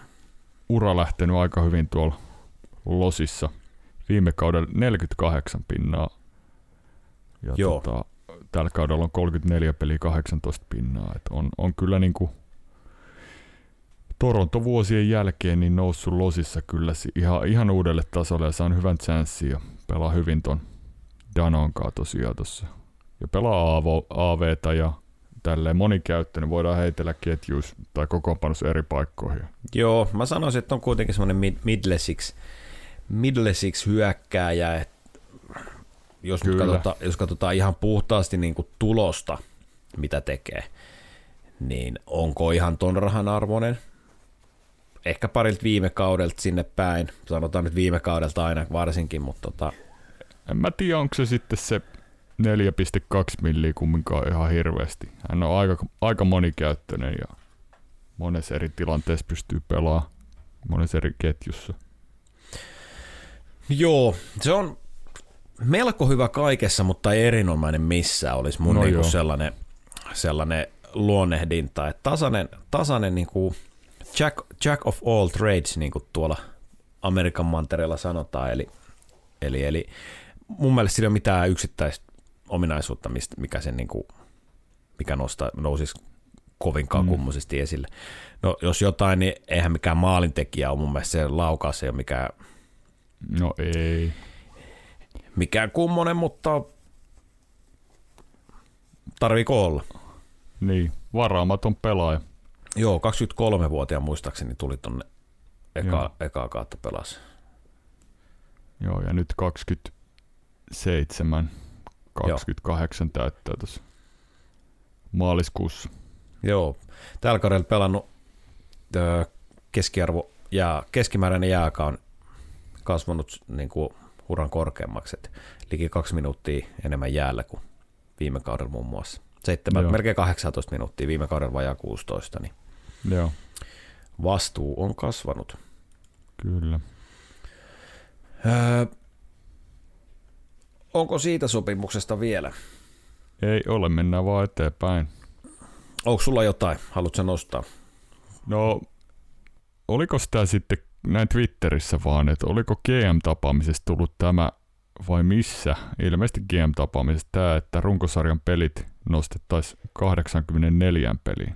ura lähtenyt aika hyvin tuolla Losissa. Viime kaudella 48 pinnaa. Ja Joo. Tota, tällä kaudella on 34 peliä 18 pinnaa. Et on, on kyllä niinku Toronto vuosien jälkeen niin noussut Losissa kyllä ihan, ihan uudelle tasolle ja saa hyvän chanssin ja pelaa hyvin ton Danon kanssa tosiaan tossa. Ja pelaa AV, AVtä ja tälleen monikäyttöinen voidaan heitellä ketjuus tai kokoonpanossa eri paikkoihin. Joo, mä sanoisin, että on kuitenkin semmoinen mid, middle six hyökkääjä, että jos, nyt katsotaan, jos katsotaan ihan puhtaasti niin kuin tulosta, mitä tekee, niin onko ihan ton rahan arvoinen? Ehkä parilta viime kaudelta sinne päin, sanotaan nyt viime kaudelta aina varsinkin, mutta tota, En mä tiedä, onko se sitten se 4,2 milliä kumminkaan ihan hirveästi. Hän on aika, aika monikäyttöinen ja monessa eri tilanteessa pystyy pelaamaan monessa eri ketjussa. Joo, se on melko hyvä kaikessa, mutta ei erinomainen missään olisi mun No niinku joo. sellainen, sellainen luonnehdinta. Että tasainen, tasainen niinku jack, jack of all trades, niin kuin tuolla Amerikan mantereella sanotaan. Eli, eli, eli mun mielestä sillä ei ole mitään yksittäistä ominaisuutta, mistä, mikä, sen niinku, mikä nostaa, nousisi kovinkaan Mm. mm. kummoisesti esille. No jos jotain, niin eihän mikään maalintekijä ole mun mielestä se laukaus ei ole mikään No ei. Mikään kummonen, mutta tarviiko olla? Niin, varaamaton pelaaja. Joo, 23-vuotiaan muistaakseni tuli tonne eka, Joo. ekaa kautta pelas. Joo, ja nyt 27, 28 täyttää tuossa maaliskuussa. Joo, tällä kaudella pelannut keskiarvo ja keskimääräinen jääka on kasvanut niin kuin uran korkeammaksi, että liki kaksi minuuttia enemmän jäällä kuin viime kaudella muun muassa. 7, Joo. melkein 18 minuuttia, viime kaudella vajaa 16, niin Joo, vastuu on kasvanut. kyllä. Öö, onko siitä sopimuksesta vielä? Ei ole, mennään vaan eteenpäin. Onko sulla jotain? Haluatko nostaa? No, oliko tämä sitten näin Twitterissä vaan, että oliko GM-tapaamisesta tullut tämä vai missä? Ilmeisesti GM-tapaamisesta tämä, että runkosarjan pelit nostettaisiin 84 peliin.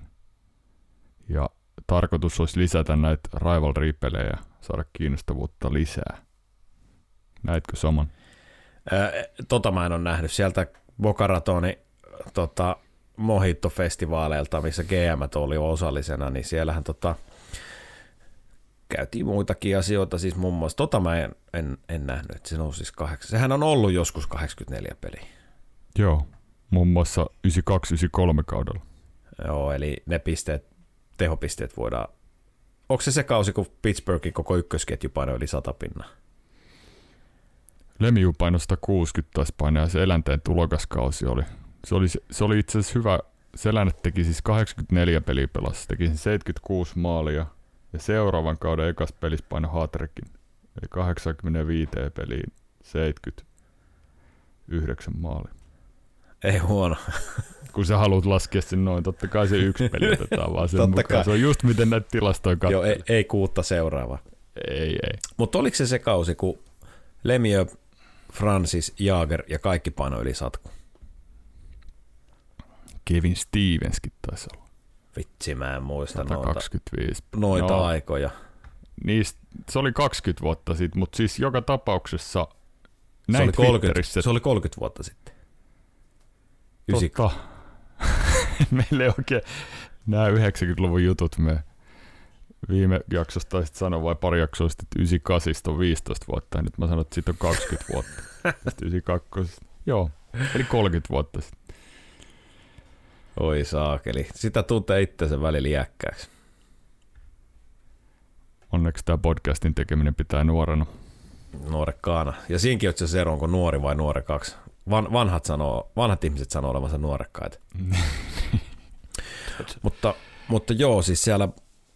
Ja tarkoitus olisi lisätä näitä rivalry-pelejä saada kiinnostavuutta lisää. Näitkö saman? Öö, tota mä en ole nähnyt. Sieltä Boca Ratoni tota, Mojito-festivaaleilta, missä GM oli osallisena, niin siellähän tota, käytiin muitakin asioita, siis muun muassa, tota mä en, en, en nähnyt, että se nousi siis kahdeksan. Sehän on ollut joskus 84 peliä. Joo, muun muassa 92-93 kaudella. Joo, eli ne pisteet, tehopisteet voidaan... Onko se se kausi, kun Pittsburghin koko ykkösketju painoi yli 100 pinnaa? Lemiu painoi 160 taisi painaa ja se eläinten tulokaskausi oli. Se oli, se oli itse asiassa hyvä. Selänne teki siis 84 peliä pelasi, teki sen 76 maalia ja seuraavan kauden ekas pelissä painoi Hatrekin. Eli 85 peliin 79 maalia. Ei huono. Kun sä haluat laskea sen noin, totta kai se yksi peli otetaan vaan sen Totta mukaan. kai. Se on just miten näitä tilastoja katsoo. Joo, ei, ei kuutta seuraava. ei, ei. Mutta oliko se se kausi, kun Lemieux, Francis, Jaager ja kaikki paino yli satku? Kevin Stevenskin taisi olla. Vitsi, mä en muista noita, 125. noita No. aikoja. Niistä, se oli 20 vuotta sitten, mutta siis joka tapauksessa Se oli, 30, Twitterissä, se oli 30 vuotta sitten. Ysi, totta. [LAUGHS] Meillä ei oikein nämä 90-luvun jutut me viime jaksosta taisit sanoa vai pari jaksoa sitten, että 98 on 15 vuotta ja nyt mä sanon, että siitä on 20 [LAUGHS] vuotta. Sitten 92, joo, eli 30 vuotta sitten. Oi saakeli. Sitä tuntee itsensä välillä iäkkääksi. Onneksi tämä podcastin tekeminen pitää nuorena. Nuorekkaana. Ja siinkin itse asiassa ero, onko nuori vai nuorekaksi. Van, vanhat, sanoo, vanhat ihmiset sanoo olevansa nuorekkaita. [LAUGHS] mutta, mutta joo, siis siellä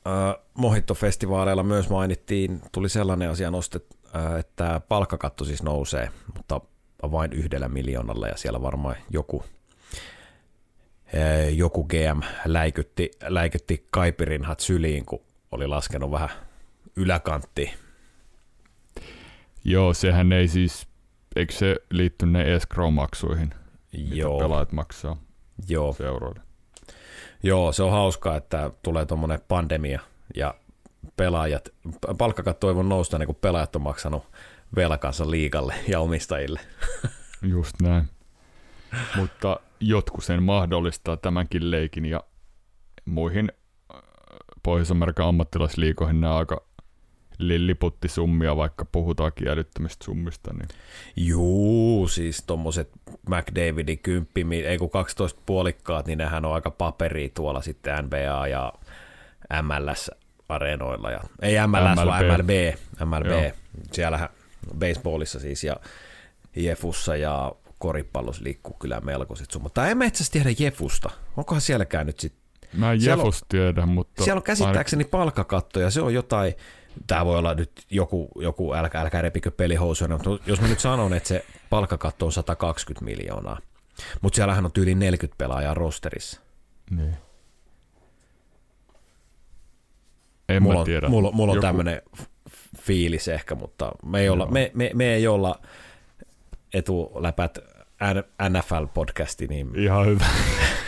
äh, Mojito-festivaaleilla myös mainittiin, tuli sellainen asia nostet, äh, että palkkakatto siis nousee, mutta vain yhdellä miljoonalla ja siellä varmaan joku, joku GM läikytti, läikytti Kaipirinhat syliin, kun oli laskenut vähän yläkanttiin. Joo, sehän ei siis, eikö se liitty ne escrow-maksuihin, mitä Joo, pelaajat maksaa joo. seuroille? Joo, se on hauskaa, että tulee tuommoinen pandemia ja pelaajat, palkkakatto ei voi nousta, niin kun pelaajat on maksanut velkansa liikalle ja omistajille. [LAUGHS] Just näin. Mutta jotkut sen mahdollistaa tämänkin leikin ja muihin äh, Pohjois-Amerikan ammattilaisliikoihin nämä aika lilliputtissummia, vaikka puhutaankin älyttömistä summista. Niin Juu, siis tommoset McDavidin 10, mi- ei kun 12 puolikkaat, niin nehän on aika paperi tuolla sitten NBA ja MLS-areenoilla. Ja, ei MLS, vaan MLB. MLB. MLB. Joo. Siellähän baseballissa siis ja Jefussa ja koripallossa liikkuu kyllä melkoiset summat. Tai en mä itse tiedä Jefusta. Onkohan sielläkään nyt sitten Mä en Siellä on- tiedä, mutta... siellä on käsittääkseni palkkakatto ja se on jotain, tämä voi olla nyt joku, joku älkää, älkää repikö pelihousuja, mutta jos mä nyt sanon, että se palkkakatto on 120 miljoonaa, mutta siellähän on yli 40 pelaajaa rosterissa. Niin. En mulla mä on, tiedä. Mulla, mulla on Joku- tämmöinen fiilis ehkä, mutta me ei, olla, Joo. me, me, me ei olla etuläpät NFL-podcasti, niin Ihan hyvä,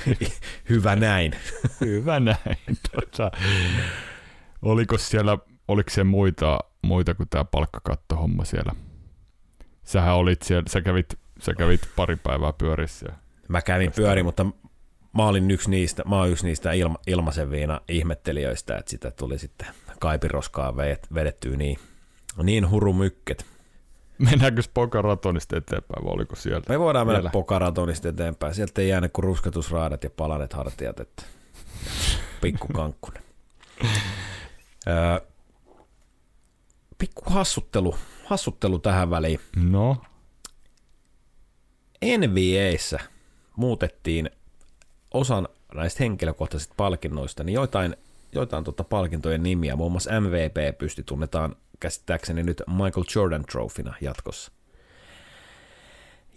[LAUGHS] hyvä näin. [LAUGHS] hyvä näin. Tota, oliko siellä, oliko se muita, muita kuin tämä palkkakattohomma siellä? Sähän olit siellä, sä kävit, sä kävit pari päivää pyörissä. Mä kävin pyöri, mutta mä olin yksi niistä, mä yksi niistä ilma, ilmaisen viina ihmettelijöistä, että sitä tuli sitten kaipiroskaa vedet- vedettyä niin, niin hurumykket. Mennäänkö Spokaratonista eteenpäin vai oliko siellä? Me voidaan mennä Vielä. pokaratonista eteenpäin. Sieltä ei jäänyt kuin rusketusraadat ja palanet hartiat, että pikku kankkunen. Öö, pikku hassuttelu, hassuttelu tähän väliin. No, NBAssä muutettiin osan näistä henkilökohtaisista palkinnoista, niin joitain, joitain tota palkintojen nimiä, muun muassa MVP pysty tunnetaan käsittääkseni nyt Michael Jordan Trophyna jatkossa.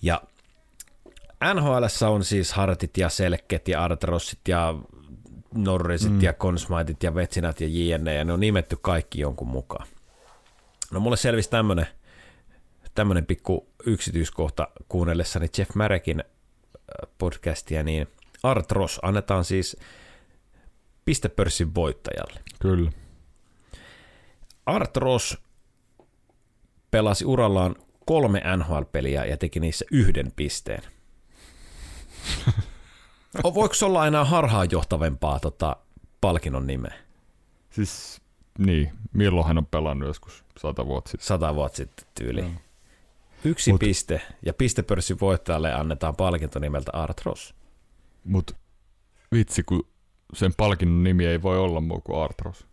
Ja NHL on siis Hartit ja Selket ja Artrossit ja Norrisit mm. ja Consmaitit ja Vetsinät ja JNE, ja ne on nimetty kaikki jonkun mukaan. No mulle selvisi tämmönen, tämmönen pikku yksityiskohta kuunnellessani Jeff Marekin äh, podcastia, niin Artros annetaan siis pistepörssin voittajalle. Kyllä. Artros pelasi urallaan kolme NHL-peliä ja teki niissä yhden pisteen. [LAUGHS] Voiko se olla enää harhaanjohtavempaa tota, palkinnon nimeä? Siis niin, milloin hän on pelannut joskus sata vuotta sitten? Sata vuotta sitten tyyli. Mm. Yksi Mut, piste ja pistepörssin voittajalle annetaan palkinto nimeltä Art Ross. Mut vitsi, kun sen palkinnon nimi ei voi olla muu kuin Art Ross.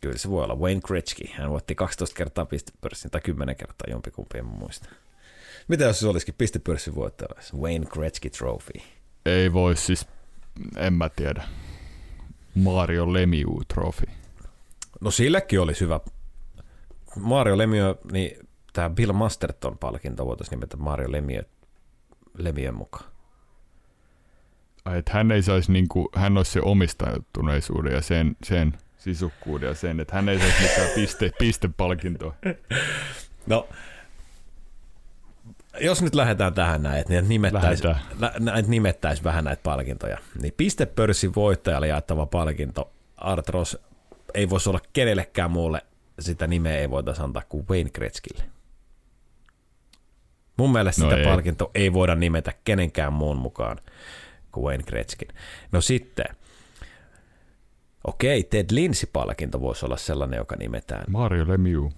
Kyllä se voi olla Wayne Gretzky. Hän voitti 12 kertaa pistepörssin tai 10 kertaa jompikumpi, en muista. Mitä jos se olisikin pistepörssin voittaja? Wayne Gretzky Trophy. Ei voi siis, en mä tiedä. Mario Lemieux Trophy. No silläkin olisi hyvä. Mario Lemieux, niin tämä Bill Masterton-palkinto voitaisiin nimetä Mario Lemieux, Lemieux mukaan. Ai, että hän ei saisi, niin kuin, hän olisi se omistajutuneisuuden ja sen, sen sisukkuuden ja sen, että hän ei saisi mitään piste, pistepalkintoa. No, jos nyt lähdetään tähän näin, että nimettäisi, nä, nimettäisi vähän näitä palkintoja, niin pistepörssin voittajalle jaettava palkinto Artros ei voisi olla kenellekään muulle, sitä nimeä ei voitaisiin antaa kuin Wayne Gretzkille. Mun mielestä no sitä ei. palkinto ei voida nimetä kenenkään muun mukaan kuin Wayne Gretzkin. No sitten, okei, Ted Lindsay-palkinto voisi olla sellainen, joka nimetään. Mario Lemieux.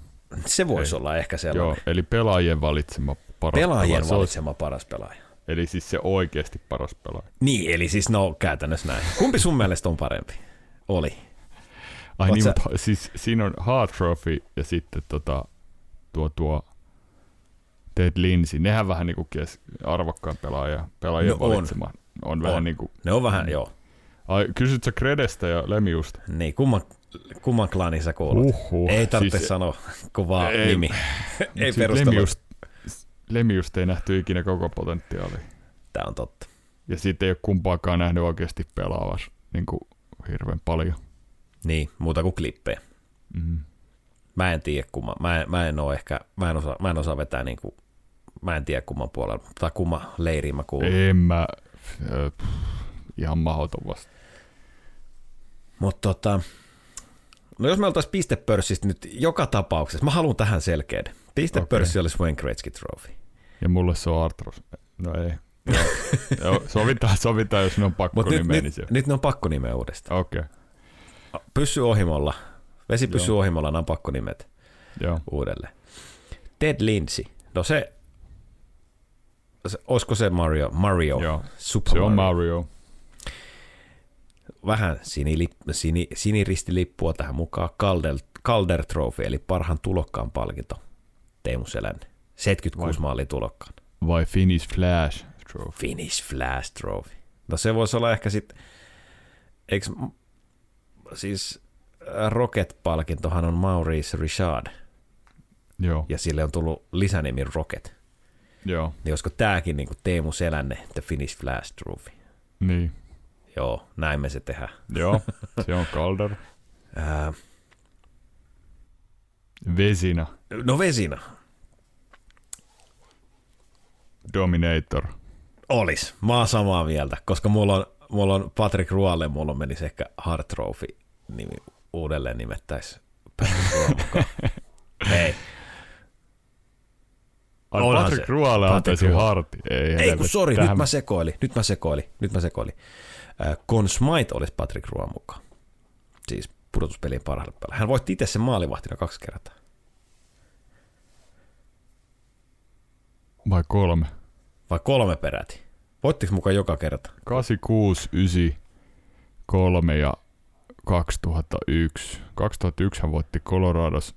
Se voisi ei. olla ehkä sellainen. Joo, eli pelaajien valitsema paras Pelaajien pelaaja. valitsema paras pelaaja. Eli siis se oikeasti paras pelaaja. Niin, eli siis no käytännössä näin. Kumpi sun mielestä on parempi? Oli. Ai niin, sä... mutta siis siinä on Hart Trophy ja sitten tota, tuo, tuo Ted Lindsay. Nehän vähän niin kuin arvokkaan pelaaja, pelaajien no valitsema. On, on, on vähän niin kuin... Ne on vähän, joo. Ai, kysyt sä Kredestä ja Lemiusta? Niin, kumman, kumman klaaniin sä kuulut? Uhuh, ei tarvitse siis, sanoa kuvaa ei, nimi. ei siis Lemiust, Lemiusta ei nähty ikinä koko potentiaalia. Tämä on totta. Ja sitten ei ole kumpaakaan nähnyt oikeasti pelaavas niin kuin hirveän paljon. Niin, muuta kuin klippejä. Mm. Mä en tiedä, kumma, mä, en, mä en ole ehkä, mä en osaa, mä en osaa vetää niin kuin, mä en tiedä kumman puolella, tai kumman leiriin mä kuulun. En mä, äh, ihan mahdoton vasta. Mutta tota, no jos me oltaisiin pistepörssistä nyt joka tapauksessa, mä haluan tähän selkeän. Pistepörssi okay. olisi Wayne Gretzky Trophy. Ja mulle se on Artros. No ei. Joo, Joo, sovitaan, sovitaan, jos ne on pakko Mut nyt, nyt, nyt, ne on pakko nimeä uudestaan. Okei. Okay. Pysy ohimolla. Vesi pysyy ohimolla, nämä on pakko nimet Joo. uudelleen. Ted Lindsay. No se, se olisiko se Mario? Mario. Joo. Super se on Mario. Vähän sinilip, sini, siniristilippua tähän mukaan. Calder, Calder Trophy, eli parhaan tulokkaan palkinto. Teemu Selänne. 76 maalia tulokkaan. Vai Finnish Flash Trophy? Finnish Flash Trophy. No se voisi olla ehkä sitten, eikö siis äh, Rocket-palkintohan on Maurice Richard. Joo. Ja sille on tullut lisänimi Rocket. Joo. Niin olisiko tämäkin niin Teemu Selänne, The Finnish Flash Trophy? Niin. Joo, näin me se tehdään. Joo, [LAUGHS] se on Calder. Vesina. No Vesina. Dominator. Olis. Mä oon samaa mieltä, koska mulla on, mulla on Patrick Rualle, mulla menisi ehkä Hard Trophy nimi uudelleen nimettäisi [LAUGHS] Hei. Ai Onhan Patrick se. Ruolle antaisi harti. Ei, Ei kun sori, nyt mä sekoilin, nyt mä sekoilin, nyt mä sekoilin. Äh, Con Smite olisi Patrick Ruoan mukaan. Siis pudotuspelin parhaalle päällä. Hän voitti itse sen maalivahtina kaksi kertaa. Vai kolme? Vai kolme peräti? Voittiko mukaan joka kerta? 86, 9, 3 ja 2001. 2001 hän voitti Colorados.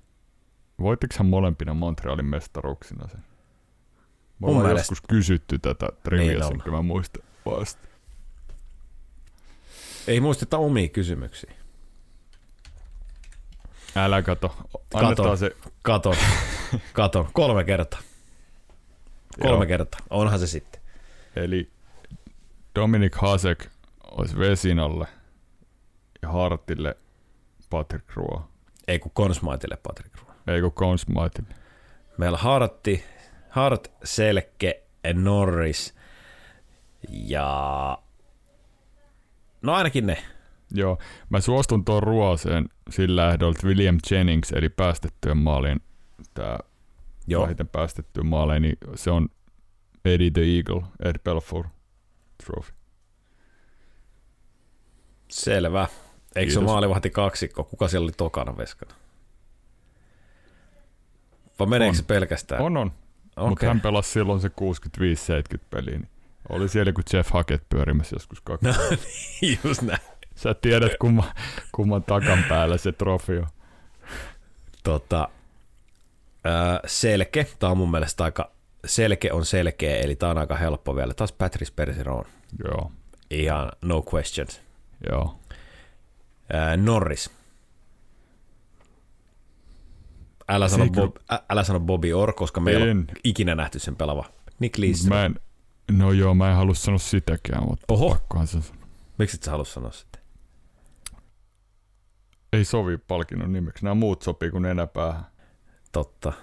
Voittiko hän molempina Montrealin mestaruuksina sen? Me ollaan joskus kysytty tätä triviassa, niin mä muistan vasta. Ei muisteta omia kysymyksiä. Älä kato. Annetaan Katon. se. Katon. Katon. Kolme kertaa. Kolme Joo. kertaa. Onhan se sitten. Eli Dominik Hasek olisi Vesinalle ja Hartille Patrick Roy. Ei kun Consmaitille Patrick Roy. Ei kun Conn Smythille. Meillä Hartti, Hart, Selke, Norris ja... No ainakin ne. Joo, mä suostun tuon ruoseen sillä ehdolla, että William Jennings, eli päästettyjen maalien, tämä Joo. vähiten päästettyjen maaleja, niin se on Eddie the Eagle, Ed Belfour Trophy. Selvä. Eikö se Kiitos. maalivahti kaksikko? Kuka siellä oli tokana veskana? Vai meneekö On. se pelkästään? On, on. Okei. Mutta hän pelasi silloin se 65-70 peliä, niin oli siellä kuin Jeff Hackett pyörimässä joskus kaksi. No niin, just näin. Sä tiedät kumman, kumman takan päällä se trofi on. Tota, ää, selke. Tämä on mun mielestä aika... Selke on selkeä, eli tämä on aika helppo vielä. Taas Patrice Bergeron. Joo, Ihan no questions. joo. Ää, Norris. Älä sano, Bob, älä sano Bobby Orr, koska meillä on ikinä nähty sen pelava. Nick Leeson. Mä en, no joo, mä en halua sanoa sitäkään, mutta Oho. pakkohan se sanoa. Miksi et sä halua sanoa sitä? Ei sovi palkinnon nimeksi. Nämä muut sopii kuin nenäpäähän. Totta.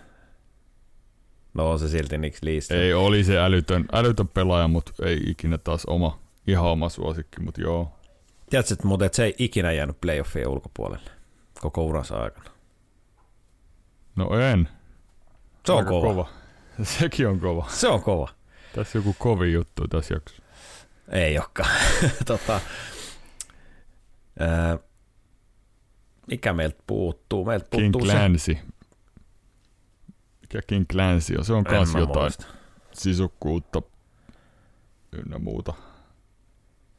No on se silti Nick Leeson. Ei, oli se älytön, älytön pelaaja, mutta ei ikinä taas oma, ihan oma suosikki, mutta joo. Tiedätkö, että, muuten, että se ei ikinä jäänyt playoffien ulkopuolelle koko uransa aikana. No en. Se on Aika kova. kova. [LAUGHS] Sekin on kova. Se on kova. Tässä joku kovin juttu tässä jaksossa. Ei olekaan. [LAUGHS] tota, ää, mikä meiltä puuttuu? Meiltä King puuttuu se. Clancy. Mikä King Clancy on? Se on En kans jotain muista. sisukkuutta ynnä muuta.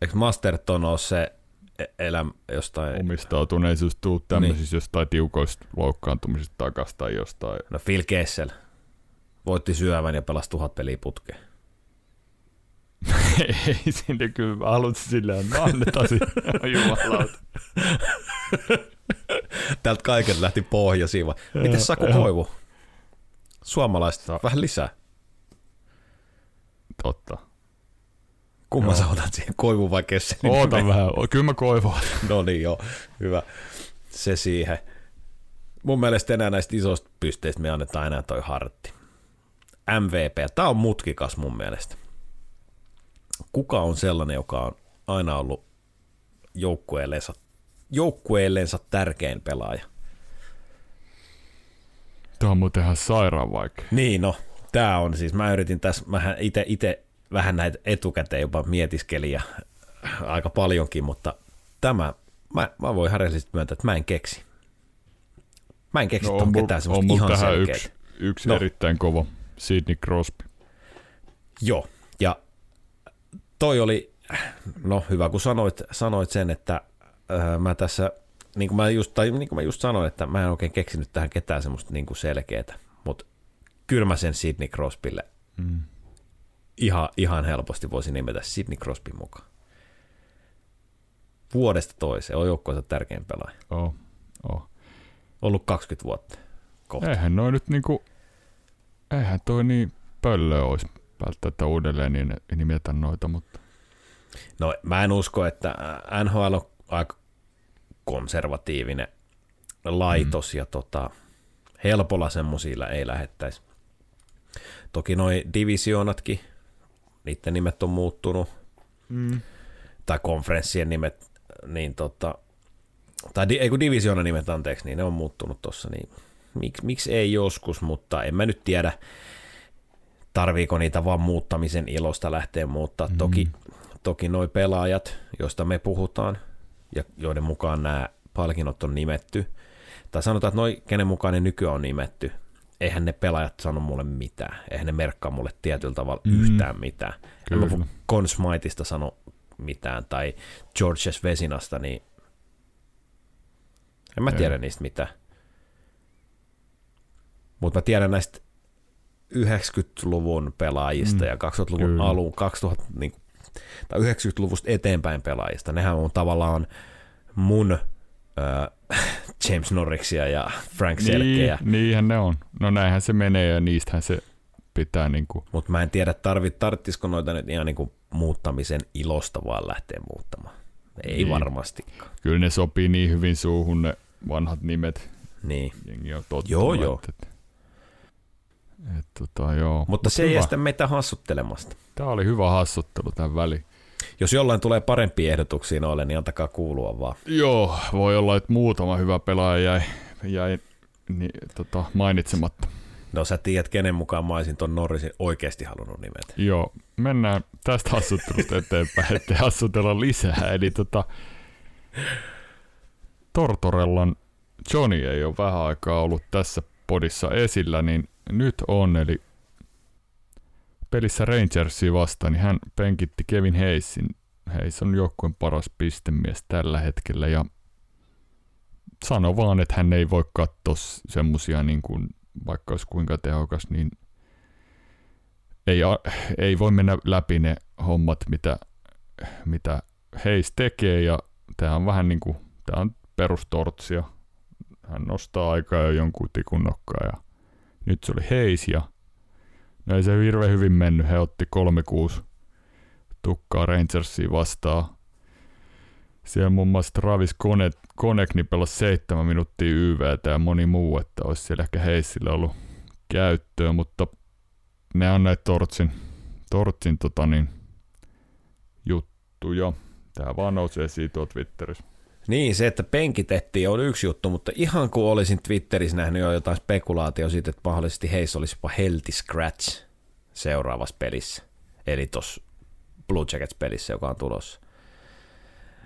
Eikö Masterton ole se e- elämä jostain... Omistautuneisuus tuu tämmöisissä jostain tiukoista loukkaantumisista takas tai jostain. No Phil Kessel voitti syövän ja pelasi tuhat peliä putkeen. Ei sinne kyllä, mä haluan silleen, että annetaan sinne. [LAUGHS] Jumalauta. Täältä kaiken lähti pohja siiva. Miten Saku. Koivu? Suomalaista vähän lisää. Totta. Kumman sä otat siihen, Koivu vai Kesselin? Oota vähän, O- kyllä mä koivon. No niin, joo, hyvä. Se siihen. Mun mielestä enää näistä isoista pysteistä me annetaan enää toi Hartti. MVP, tämä on mutkikas mun mielestä. Kuka on sellainen, joka on aina ollut joukkueellensa, joukkueellensa tärkein pelaaja? Tämä on muuten ihan sairaan vaikea. Niin no, tämä on siis, mä yritin tässä, mä itse ite vähän näitä etukäteen jopa mietiskelin ja aika paljonkin, mutta tämä, mä, mä voin harjallisesti myöntää, että mä en keksi. Mä en keksi no, on, ketään on semmoista mulla ihan tähän yksi, yksi no. erittäin kova. Sidney Crosby. Joo, ja toi oli, no hyvä kun sanoit, sanoit sen, että äh, mä tässä, niin kuin mä, just, tai niin kuin mä just sanoin, että mä en oikein keksinyt tähän ketään semmoista niin kuin selkeätä, mutta kyllä mä sen Sidney Crosbylle Mm. ihan, ihan helposti voisi nimetä Sidney Crosby mukaan. Vuodesta toiseen on joukkueensa tärkein pelaaja. Oh, oh. Ollut 20 vuotta kohta. Eihän noin nyt niinku, eihän toi niin pöllö olisi välttämättä uudelleen niin nimetä noita, mutta No mä en usko, että NHL on aika konservatiivinen laitos mm. ja tota, helpolla semmoisilla ei lähettäisi. Toki noi divisioonatkin, niiden nimet on muuttunut, mm. tai konferenssien nimet, niin tota, tai di, ei kun divisioonan nimet, anteeksi, niin ne on muuttunut tuossa, niin miksi, miksi ei joskus, mutta en mä nyt tiedä, tarviiko niitä vaan muuttamisen ilosta lähteä muuttaa. Mm. Toki, toki noi pelaajat, joista me puhutaan, ja joiden mukaan nämä palkinnot on nimetty, tai sanotaan, että noi, kenen mukaan ne nykyään on nimetty, eihän ne pelaajat sano mulle mitään, eihän ne merkkaa mulle tietyllä tavalla mm. Yhtään mitään. En mä Kyllä. Conn Smytheista sano mitään, tai Georges Vesinasta, niin en mä Ei. tiedä niistä mitään. Mutta mä tiedän näistä 90-luvun pelaajista Mm, ja 2000-luvun kyllä. alun, 2000, niin tai 90-luvusta eteenpäin pelaajista. Nehän on tavallaan mun äh, [LAUGHS] James Norriksia ja Frank Selkeä. Niin, niinhän ne on. No näinhän se menee ja niistähän se pitää niinku... Mutta mä en tiedä, tarvit, tarvitsisiko noita nyt ihan niinku muuttamisen ilosta vaan lähteä muuttamaan. Ei niin. varmasti. Kyllä ne sopii niin hyvin suuhun ne vanhat nimet. Niin. Jengi on tottunut. Joo, joo. Et, et, tota, joo. Mutta Mut se ei estä meitä hassuttelemasta. Tämä oli hyvä hassuttelu tämän väliin. Jos jollain tulee parempia ehdotuksia noille, niin antakaa kuulua vaan. Joo, voi olla, että muutama hyvä pelaaja jäi, jäi niin, tota, mainitsematta. No sä tiedät, kenen mukaan mä olisin ton Norrisin oikeasti halunnut nimetä. Joo, mennään tästä hassuttelusta eteenpäin, [LAUGHS] ettei hassutella lisää. Eli tota, Tortorellan Johnny ei ole vähän aikaa ollut tässä podissa esillä, niin nyt on, eli pelissä Rangersia vastaan, niin hän penkitti Kevin Hayesin. Hayes on joukkueen paras pistemies tällä hetkellä ja sano vaan, että hän ei voi katsoa semmosia niin kuin, vaikka olisi kuinka tehokas, niin ei, ei voi mennä läpi ne hommat, mitä, mitä Hayes tekee ja tämä on vähän niin kuin, tämä on perustortsia. Hän nostaa aikaa jo jonkun tikun nokkaa ja nyt se oli Hayes ja No ei se hirveän hyvin mennyt. He otti 3-6 tukkaa Rangersiin vastaan. Siellä muun muassa Travis Konekni pelasi seitsemän minuuttia YVtä ja moni muu, että olisi siellä ehkä Heissille ollut käyttöä, mutta ne on näitä Tortsin, Tortsin tota niin, juttuja. Tää vaan nousee siitä Twitterissä. Niin, se, että penkitettiin on yksi juttu, mutta ihan kuin olisin Twitterissä nähnyt jo jotain spekulaatio siitä, että mahdollisesti heissä olisi jopa healthy scratch seuraavassa pelissä. Eli tuossa Blue Jackets-pelissä, joka on tulossa.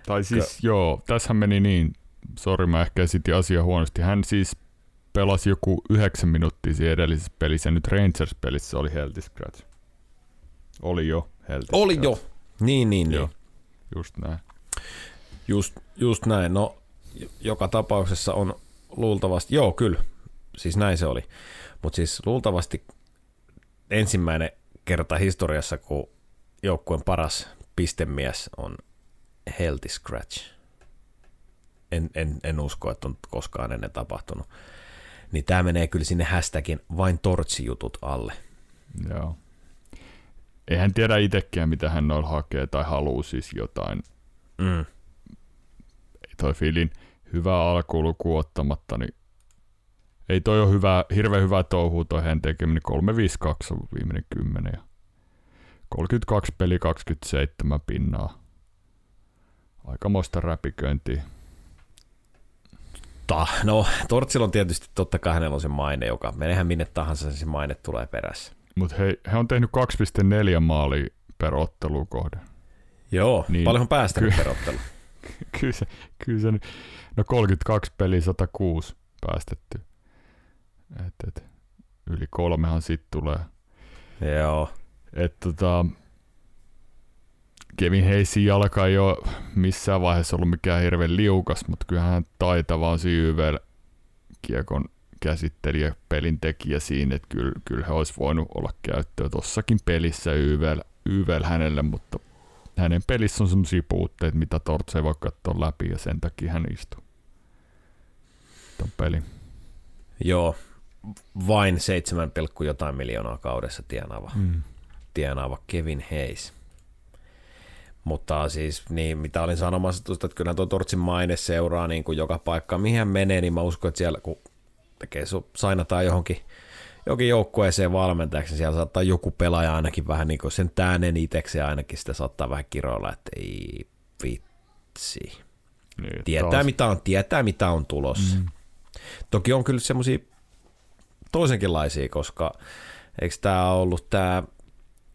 Tai siis Kö... joo, tässähän meni niin, sori mä ehkä esitin asia huonosti. Hän siis pelasi joku yhdeksän minuuttia siinä edellisessä pelissä, ja nyt Rangers-pelissä oli healthy scratch. Oli jo healthy Oli scratch. jo, niin niin, niin. Just näin. Just, just näin. No, joka tapauksessa on luultavasti, joo kyllä, siis näin se oli. Mutta siis luultavasti ensimmäinen kerta historiassa, kun joukkueen paras pistemies on Healthy Scratch. En, en, en usko, että on koskaan ennen tapahtunut. Niin tämä menee kyllä sinne hashtagin vain tortsijutut alle. Joo. Eihän tiedä itsekään, mitä hän noilla hakee tai haluaa siis jotain. Mm toi Filin hyvä alku luku ottamatta, niin ei toi ole hyvä, hirveän hyvä touhu toi hän tekeminen. 352 on viimeinen kymmenen ja 32 peli 27 pinnaa. Aikamoista räpiköintiä. Ta, no, Tortsil on tietysti totta kai hänellä on se maine, joka menehän minne tahansa, se maine tulee perässä. Mutta he, he on tehnyt 2,4 maalia per ottelu kohden. Joo, niin, paljon päästänyt ky- per ottelu. [LAUGHS] [LAUGHS] kyllä, se, kyllä se, no 32 peli 106 päästetty. Et, et, yli kolmehan sitten tulee. Joo. Et, tota, Kevin Heisin jalka ei ole missään vaiheessa ollut mikään hirveän liukas, mutta kyllähän hän taitava on YVL kiekon käsittelijä, pelin tekijä siinä, että kyllä, kyllä he olisi voinut olla käyttöä tuossakin pelissä YVL, YVL hänelle, mutta hänen pelissä on sellaisia puutteita, mitä Torts ei voi katsoa läpi ja sen takia hän istuu Tuon pelin. Joo, vain 7, jotain miljoonaa kaudessa tienaava, mm. tienaava Kevin Hayes. Mutta siis, niin, mitä olin sanomassa tuosta, että kyllä tuo Tortsin maine seuraa niin kuin joka paikka, mihin hän menee, niin mä uskon, että siellä kun tekee, sainataan johonkin jokin joukkueeseen valmentajaksi, niin siellä saattaa joku pelaaja ainakin vähän niin kuin sen täänen itsekseen ainakin sitä saattaa vähän kiroilla, että ei vitsi. Niin, tietää, taas. mitä on, tietää mitä on tulossa. Mm. Toki on kyllä semmoisia toisenkinlaisia, koska eikö tämä ollut tämä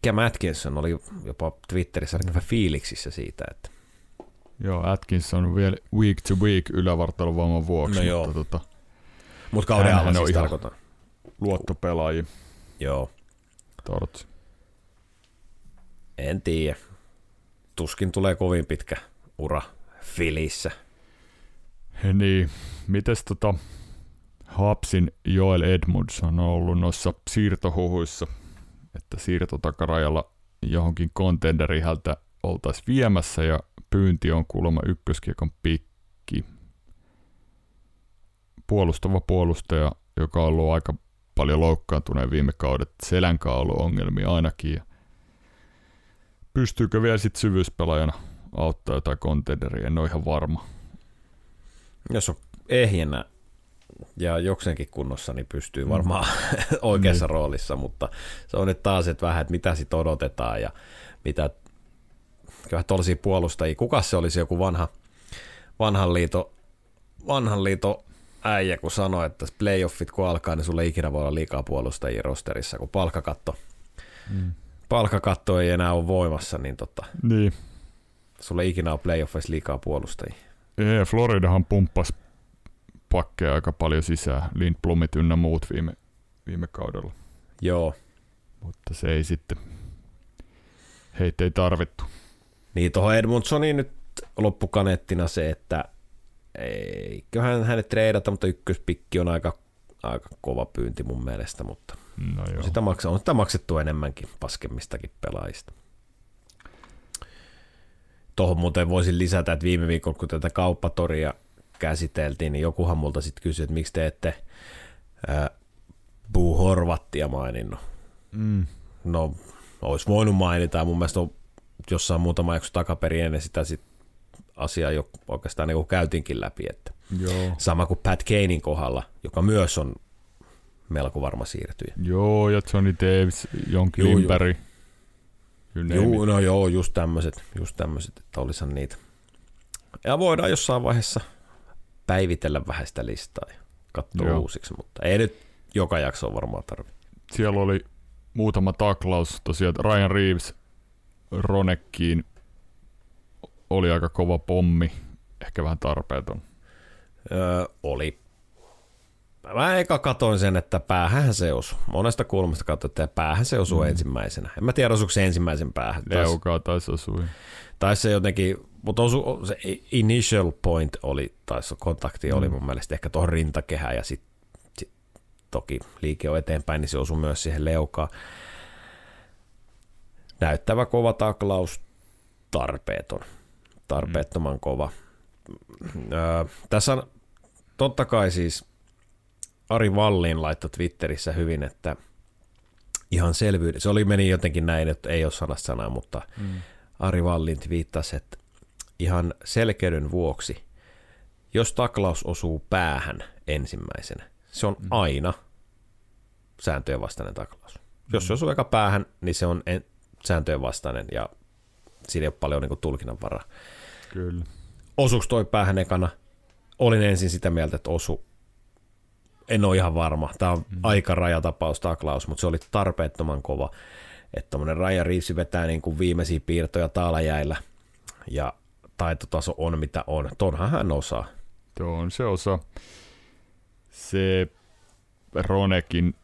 Cam Atkinson oli jopa Twitterissä ainakin fiiliksissä siitä, että Joo, Atkinson on vielä week to week ylävartalovoiman vuoksi. No joo. Mutta tota, Mut kauden alla siis tarkoitan luottopelaajia. Joo. Torts. En tiedä. Tuskin tulee kovin pitkä ura Filissä. Niin, mites tota Hapsin Joel Edmunds on ollut noissa siirtohuhuissa, että siirtotakarajalla johonkin kontenderi häntä oltaisiin viemässä ja pyynti on kuulemma ykköskiekon pikki. Puolustava puolustaja, joka on ollut aika paljon loukkaantuneen viime kaudet, selänkaan on ollut ongelmia ainakin. Ja pystyykö vielä sitten syvyyspelaajana auttaa jotain kontenderia, en ole ihan varma. Jos on ehjänä ja jokseenkin kunnossa, niin pystyy varmaan mm. [LAUGHS] oikeassa mm. roolissa, mutta se on nyt taas, että vähän, että mitä sitten odotetaan ja mitä kyllä tuollaisia puolustajia. Kuka se olisi joku vanha, vanhan liito, vanhan liito äijä, kun sanoi, että playoffit kun alkaa, niin sulle ikinä voi olla liikaa puolustajia rosterissa, kun palkkakatto, mm. palkkakatto ei enää ole voimassa, niin, tota, niin. sulle ikinä on playoffissa liikaa puolustajia. Ei, Floridahan pumppasi pakkeja aika paljon sisään, Lindblomit ynnä muut viime, viime kaudella. Joo. Mutta se ei sitten, heitä ei tarvittu. Niin tuohon Edmundsoniin nyt loppukaneettina se, että eiköhän hänet treidata, mutta ykköspikki on aika, aika kova pyynti mun mielestä, mutta no joo. Sitä maksa, on sitä maksettu enemmänkin paskemmistakin pelaajista. Tuohon muuten voisin lisätä, että viime viikolla kun tätä kauppatoria käsiteltiin, niin jokuhan multa sitten kysyi, että miksi te ette ää, Buu Horvattia maininnut. Mm. No, olisi voinut mainita, mun mielestä on jossain muutama jakso takaperin ennen sitä sit asiaa jo oikeastaan niin kuin käytinkin läpi. Että Joo. Sama kuin Pat Kanein kohdalla, joka myös on melko varma siirtyjä. Joo, ja Johnny Davis jonkin joo, ympäri. Joo, no joo, just tämmöiset, just tämmöiset, että olisihan niitä. Ja voidaan jossain vaiheessa päivitellä vähän sitä listaa ja katsoa joo. uusiksi, mutta ei nyt joka jakso varmaan tarvitse. Siellä oli muutama taklaus, tosiaan Ryan Reeves Ronekkiin oli aika kova pommi, ehkä vähän tarpeeton. Öö, oli. Mä eka katoin sen, että päähän se osui. Monesta kulmasta katsoin, että päähän se osui mm. ensimmäisenä. En mä tiedä, osuiko se ensimmäisen päähän. Leukaa taisi osui. Tai se jotenkin, mutta osu, se initial point oli, tai se kontakti mm. oli mun mielestä ehkä tuohon rintakehään ja sitten sit, toki liike on eteenpäin, niin se osui myös siihen leukaan. Näyttävä kova taklaus, tarpeeton tarpeettoman kova. Öö, tässä on totta kai siis Ari Vallin laittoi Twitterissä hyvin, että ihan selvyyden, se oli meni jotenkin näin, että ei ole sanasta sanaa, mutta mm. Ari Vallin viittasi, että ihan selkeyden vuoksi, jos taklaus osuu päähän ensimmäisenä, se on mm. aina sääntöjen vastainen taklaus. Jos se mm. osuu eka päähän, niin se on sääntöjen vastainen ja siinä ei ole paljon niin tulkinnan varaa. Kyllä. Osuuko toi päähän ekana? Olin ensin sitä mieltä, että osu. En ole ihan varma. Tämä on mm. aika rajatapaus taklaus, mutta se oli tarpeettoman kova. Että tuommoinen Raja Riivsi vetää niin kuin viimeisiä piirtoja taalajäillä ja taitotaso on mitä on. Tonhan hän osaa. Tuo on se osa. Se Ronekin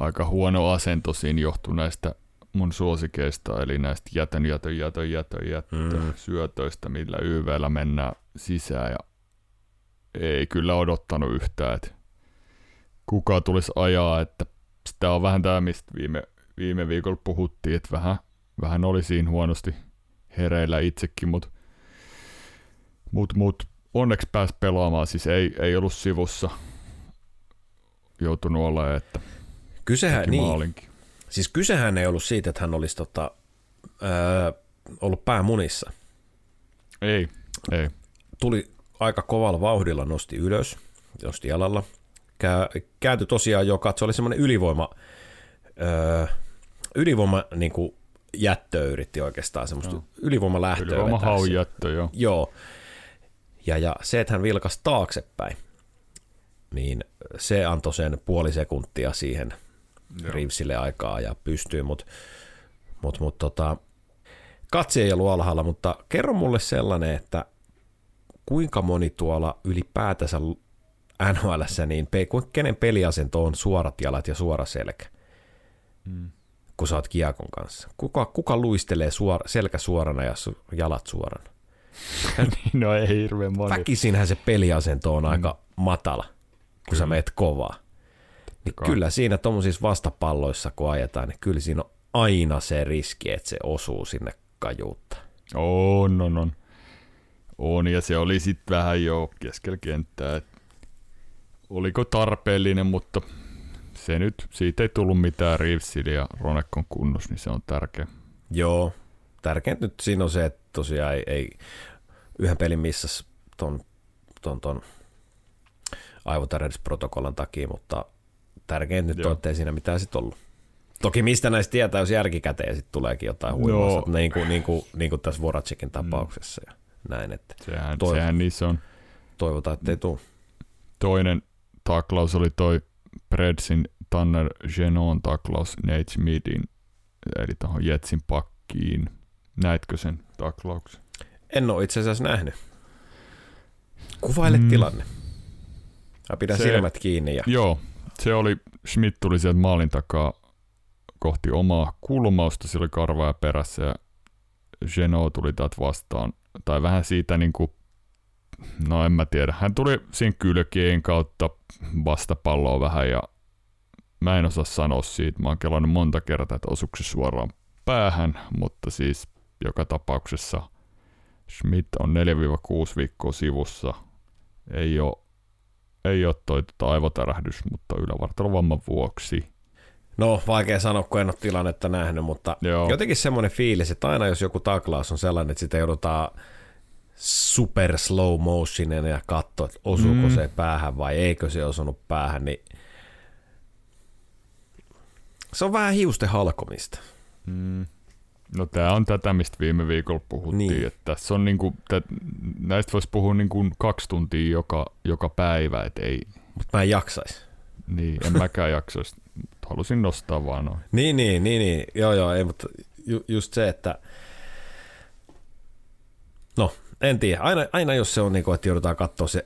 aika huono asento siinä johtui näistä mun suosikeista, eli näistä jätön, jätön, jätön, jätön, jätön mm. syötöistä, millä YVllä mennään sisään, ja ei kyllä odottanut yhtään, että kuka tulisi ajaa, että sitä on vähän tämä, mistä viime, viime viikolla puhuttiin, että vähän, vähän oli siinä huonosti hereillä itsekin, mutta mut, mut, onneksi pääsi pelaamaan, siis ei, ei ollut sivussa joutunut olemaan, että Kysehän, niin, maalinkin. Siis kysehän ei ollut siitä, että hän olisi tota, öö, ollut päämunissa. Ei, ei. Tuli aika kovalla vauhdilla, nosti ylös, nosti jalalla. Kä, kääntyi tosiaan jo, se oli semmoinen ylivoima, öö, ylivoima niin kuin jättö yritti oikeastaan, semmoista no. ylivoimalähtöä Ylivoima jättö, joo. Joo. Ja, ja se, että hän vilkas taaksepäin, niin se antoi sen puoli sekuntia siihen – Reevesille aikaa ja pystyy, mutta mut, mut, tota, katse ei ollut alhaalla, mutta kerro mulle sellainen, että kuinka moni tuolla ylipäätänsä nhl niin kenen peliasento on suorat jalat ja suora selkä, mm. kun sä oot kiekon kanssa? Kuka, kuka luistelee suora, selkä suorana ja su, jalat suorana? [LAUGHS] Niin, no ei hirveän moni. Väkisinhän se peliasento on mm. aika matala, kun Kyllä. sä meet kovaa. Niin kyllä siinä tuommoisissa vastapalloissa, kun ajetaan, niin kyllä siinä on aina se riski, että se osuu sinne kajuutta. On, on, on. On, ja se oli sitten vähän jo keskellä kenttää. Oliko tarpeellinen, mutta se nyt, siitä ei tullut mitään Reevesille ja Ronekon kunnos, niin se on tärkeä. Joo, tärkeintä nyt siinä on se, että tosiaan ei, ei yhden pelin missas ton, ton, ton aivotärähdysprotokollan takia, mutta tärkeintä nyt on, ettei siinä mitään sitten ollut. Toki mistä näistä tietää, jos järkikäteen sitten tuleekin jotain huimaa, No. niin, kuin, niin, kuin, niin kuin tässä Voracekin tapauksessa ja näin, että Sehän, Toi- sehän niissä on. toivotaan, ettei tule. Toinen taklaus oli toi Predsin Tanner Genon taklaus Nate Smithin, eli tuohon Jetsin pakkiin. Näitkö sen taklauksen? En ole itse asiassa nähnyt. Kuvaile Mm. mm. tilanne. Mä pidän se... silmät kiinni ja Joo, se oli, Schmidt tuli sieltä maalin takaa kohti omaa kulmausta, sillä karvaa perässä ja Geno tuli täältä vastaan, tai vähän siitä niin kuin, no en mä tiedä, hän tuli siinä kylkien kautta vastapalloa vähän ja mä en osaa sanoa siitä, mä oon kelannut monta kertaa, että osuuko se suoraan päähän, mutta siis joka tapauksessa Schmidt on 4-6 viikkoa sivussa, ei ole ei ole toi tota aivotärähdys, mutta ylävartalovamman vuoksi. no vaikea sanoa, kun en ole tilannetta nähnyt, mutta Joo. jotenkin semmoinen fiilis, että aina jos joku taklaus on sellainen, että sitä joudutaan super slow motionin ja katsoa, että osuuko mm. se päähän vai eikö se osunut päähän, niin se on vähän hiusten halkomista. Mm. No tää on tätä, mistä viime viikolla puhuttiin, niin. Että tässä on niinku, tä, näistä voisi puhua niinku kaksi tuntia joka, joka päivä, et ei, Mutta mä en jaksaisi. niin, en mäkään jaksaisi, halusin nostaa vaan noin. Niin, niin, niin, niin. Joo, joo, ei, mutta ju, just se, että no, en tiedä. Aina, aina jos se on niin kuin, että joudutaan katsoa se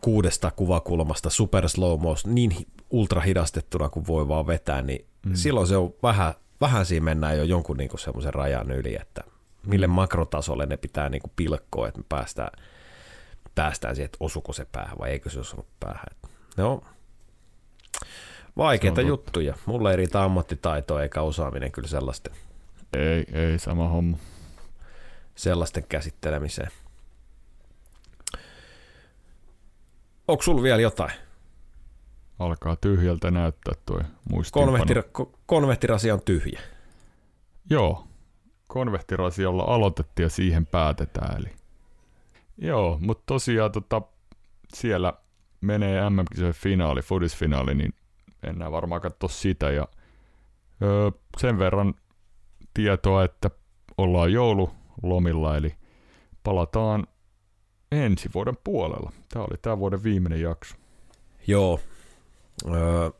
kuudesta kuvakulmasta super slow niin hi- ultra hidastettuna kuin voi vaan vetää, niin mm. silloin se on vähän, vähän siinä mennään jo jonkun niin semmoisen rajan yli, että mille makrotasolle ne pitää niin kuin pilkkoa, että me päästään, päästään siihen, että osuko se päähän vai eikö se osunut päähän. No, vaikeita juttuja. Mulla ei riitä ammattitaitoa eikä osaaminen kyllä sellaisten, Ei, ei sama homma. sellaisten käsittelemiseen. Onko sulla vielä jotain? Alkaa tyhjältä näyttää toi muistiinpano. Konvehtira, ko- konvehtirasia on tyhjä. Joo, konvehtirasialla aloitettiin ja siihen päätetään. Eli. Joo, mutta tosiaan tota, siellä menee mm finaali, fudisfinaali, niin mennään varmaan katsoa sitä. Ja, öö, sen verran tietoa, että ollaan joululomilla, eli palataan ensi vuoden puolella. Tämä oli tämä vuoden viimeinen jakso. Joo. Öö,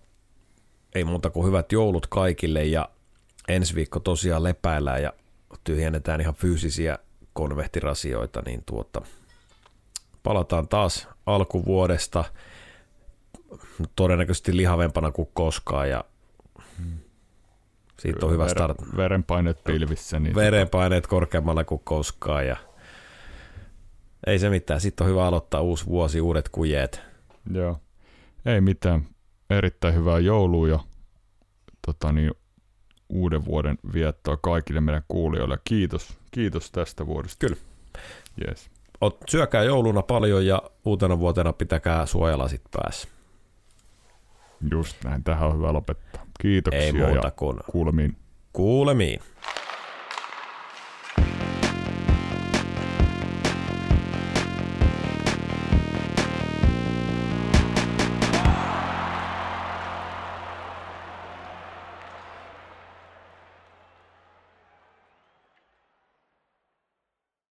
ei muuta kuin hyvät joulut kaikille ja ensi viikko tosiaan lepäillään ja tyhjennetään ihan fyysisiä konvehtirasioita, niin tuota, palataan taas alkuvuodesta todennäköisesti lihavempana kuin koskaan ja siitä on hyvä start. Verenpaineet pilvissä. Niin Verenpaineet korkeammalla kuin koskaan ja ei se mitään. Sitten on hyvä aloittaa uusi vuosi, uudet kujeet. Joo. Ei mitään. Erittäin hyvää joulua ja tota niin, uuden vuoden viettoa kaikille meidän kuulijoille. Kiitos, kiitos tästä vuodesta. Kyllä. Yes. Ot, syökää jouluna paljon ja uutena vuotena pitäkää suojalasit päässä. Just näin. Tähän on hyvä lopettaa. Kiitoksia Ei muuta ja kuin kuulemiin. kuulemiin.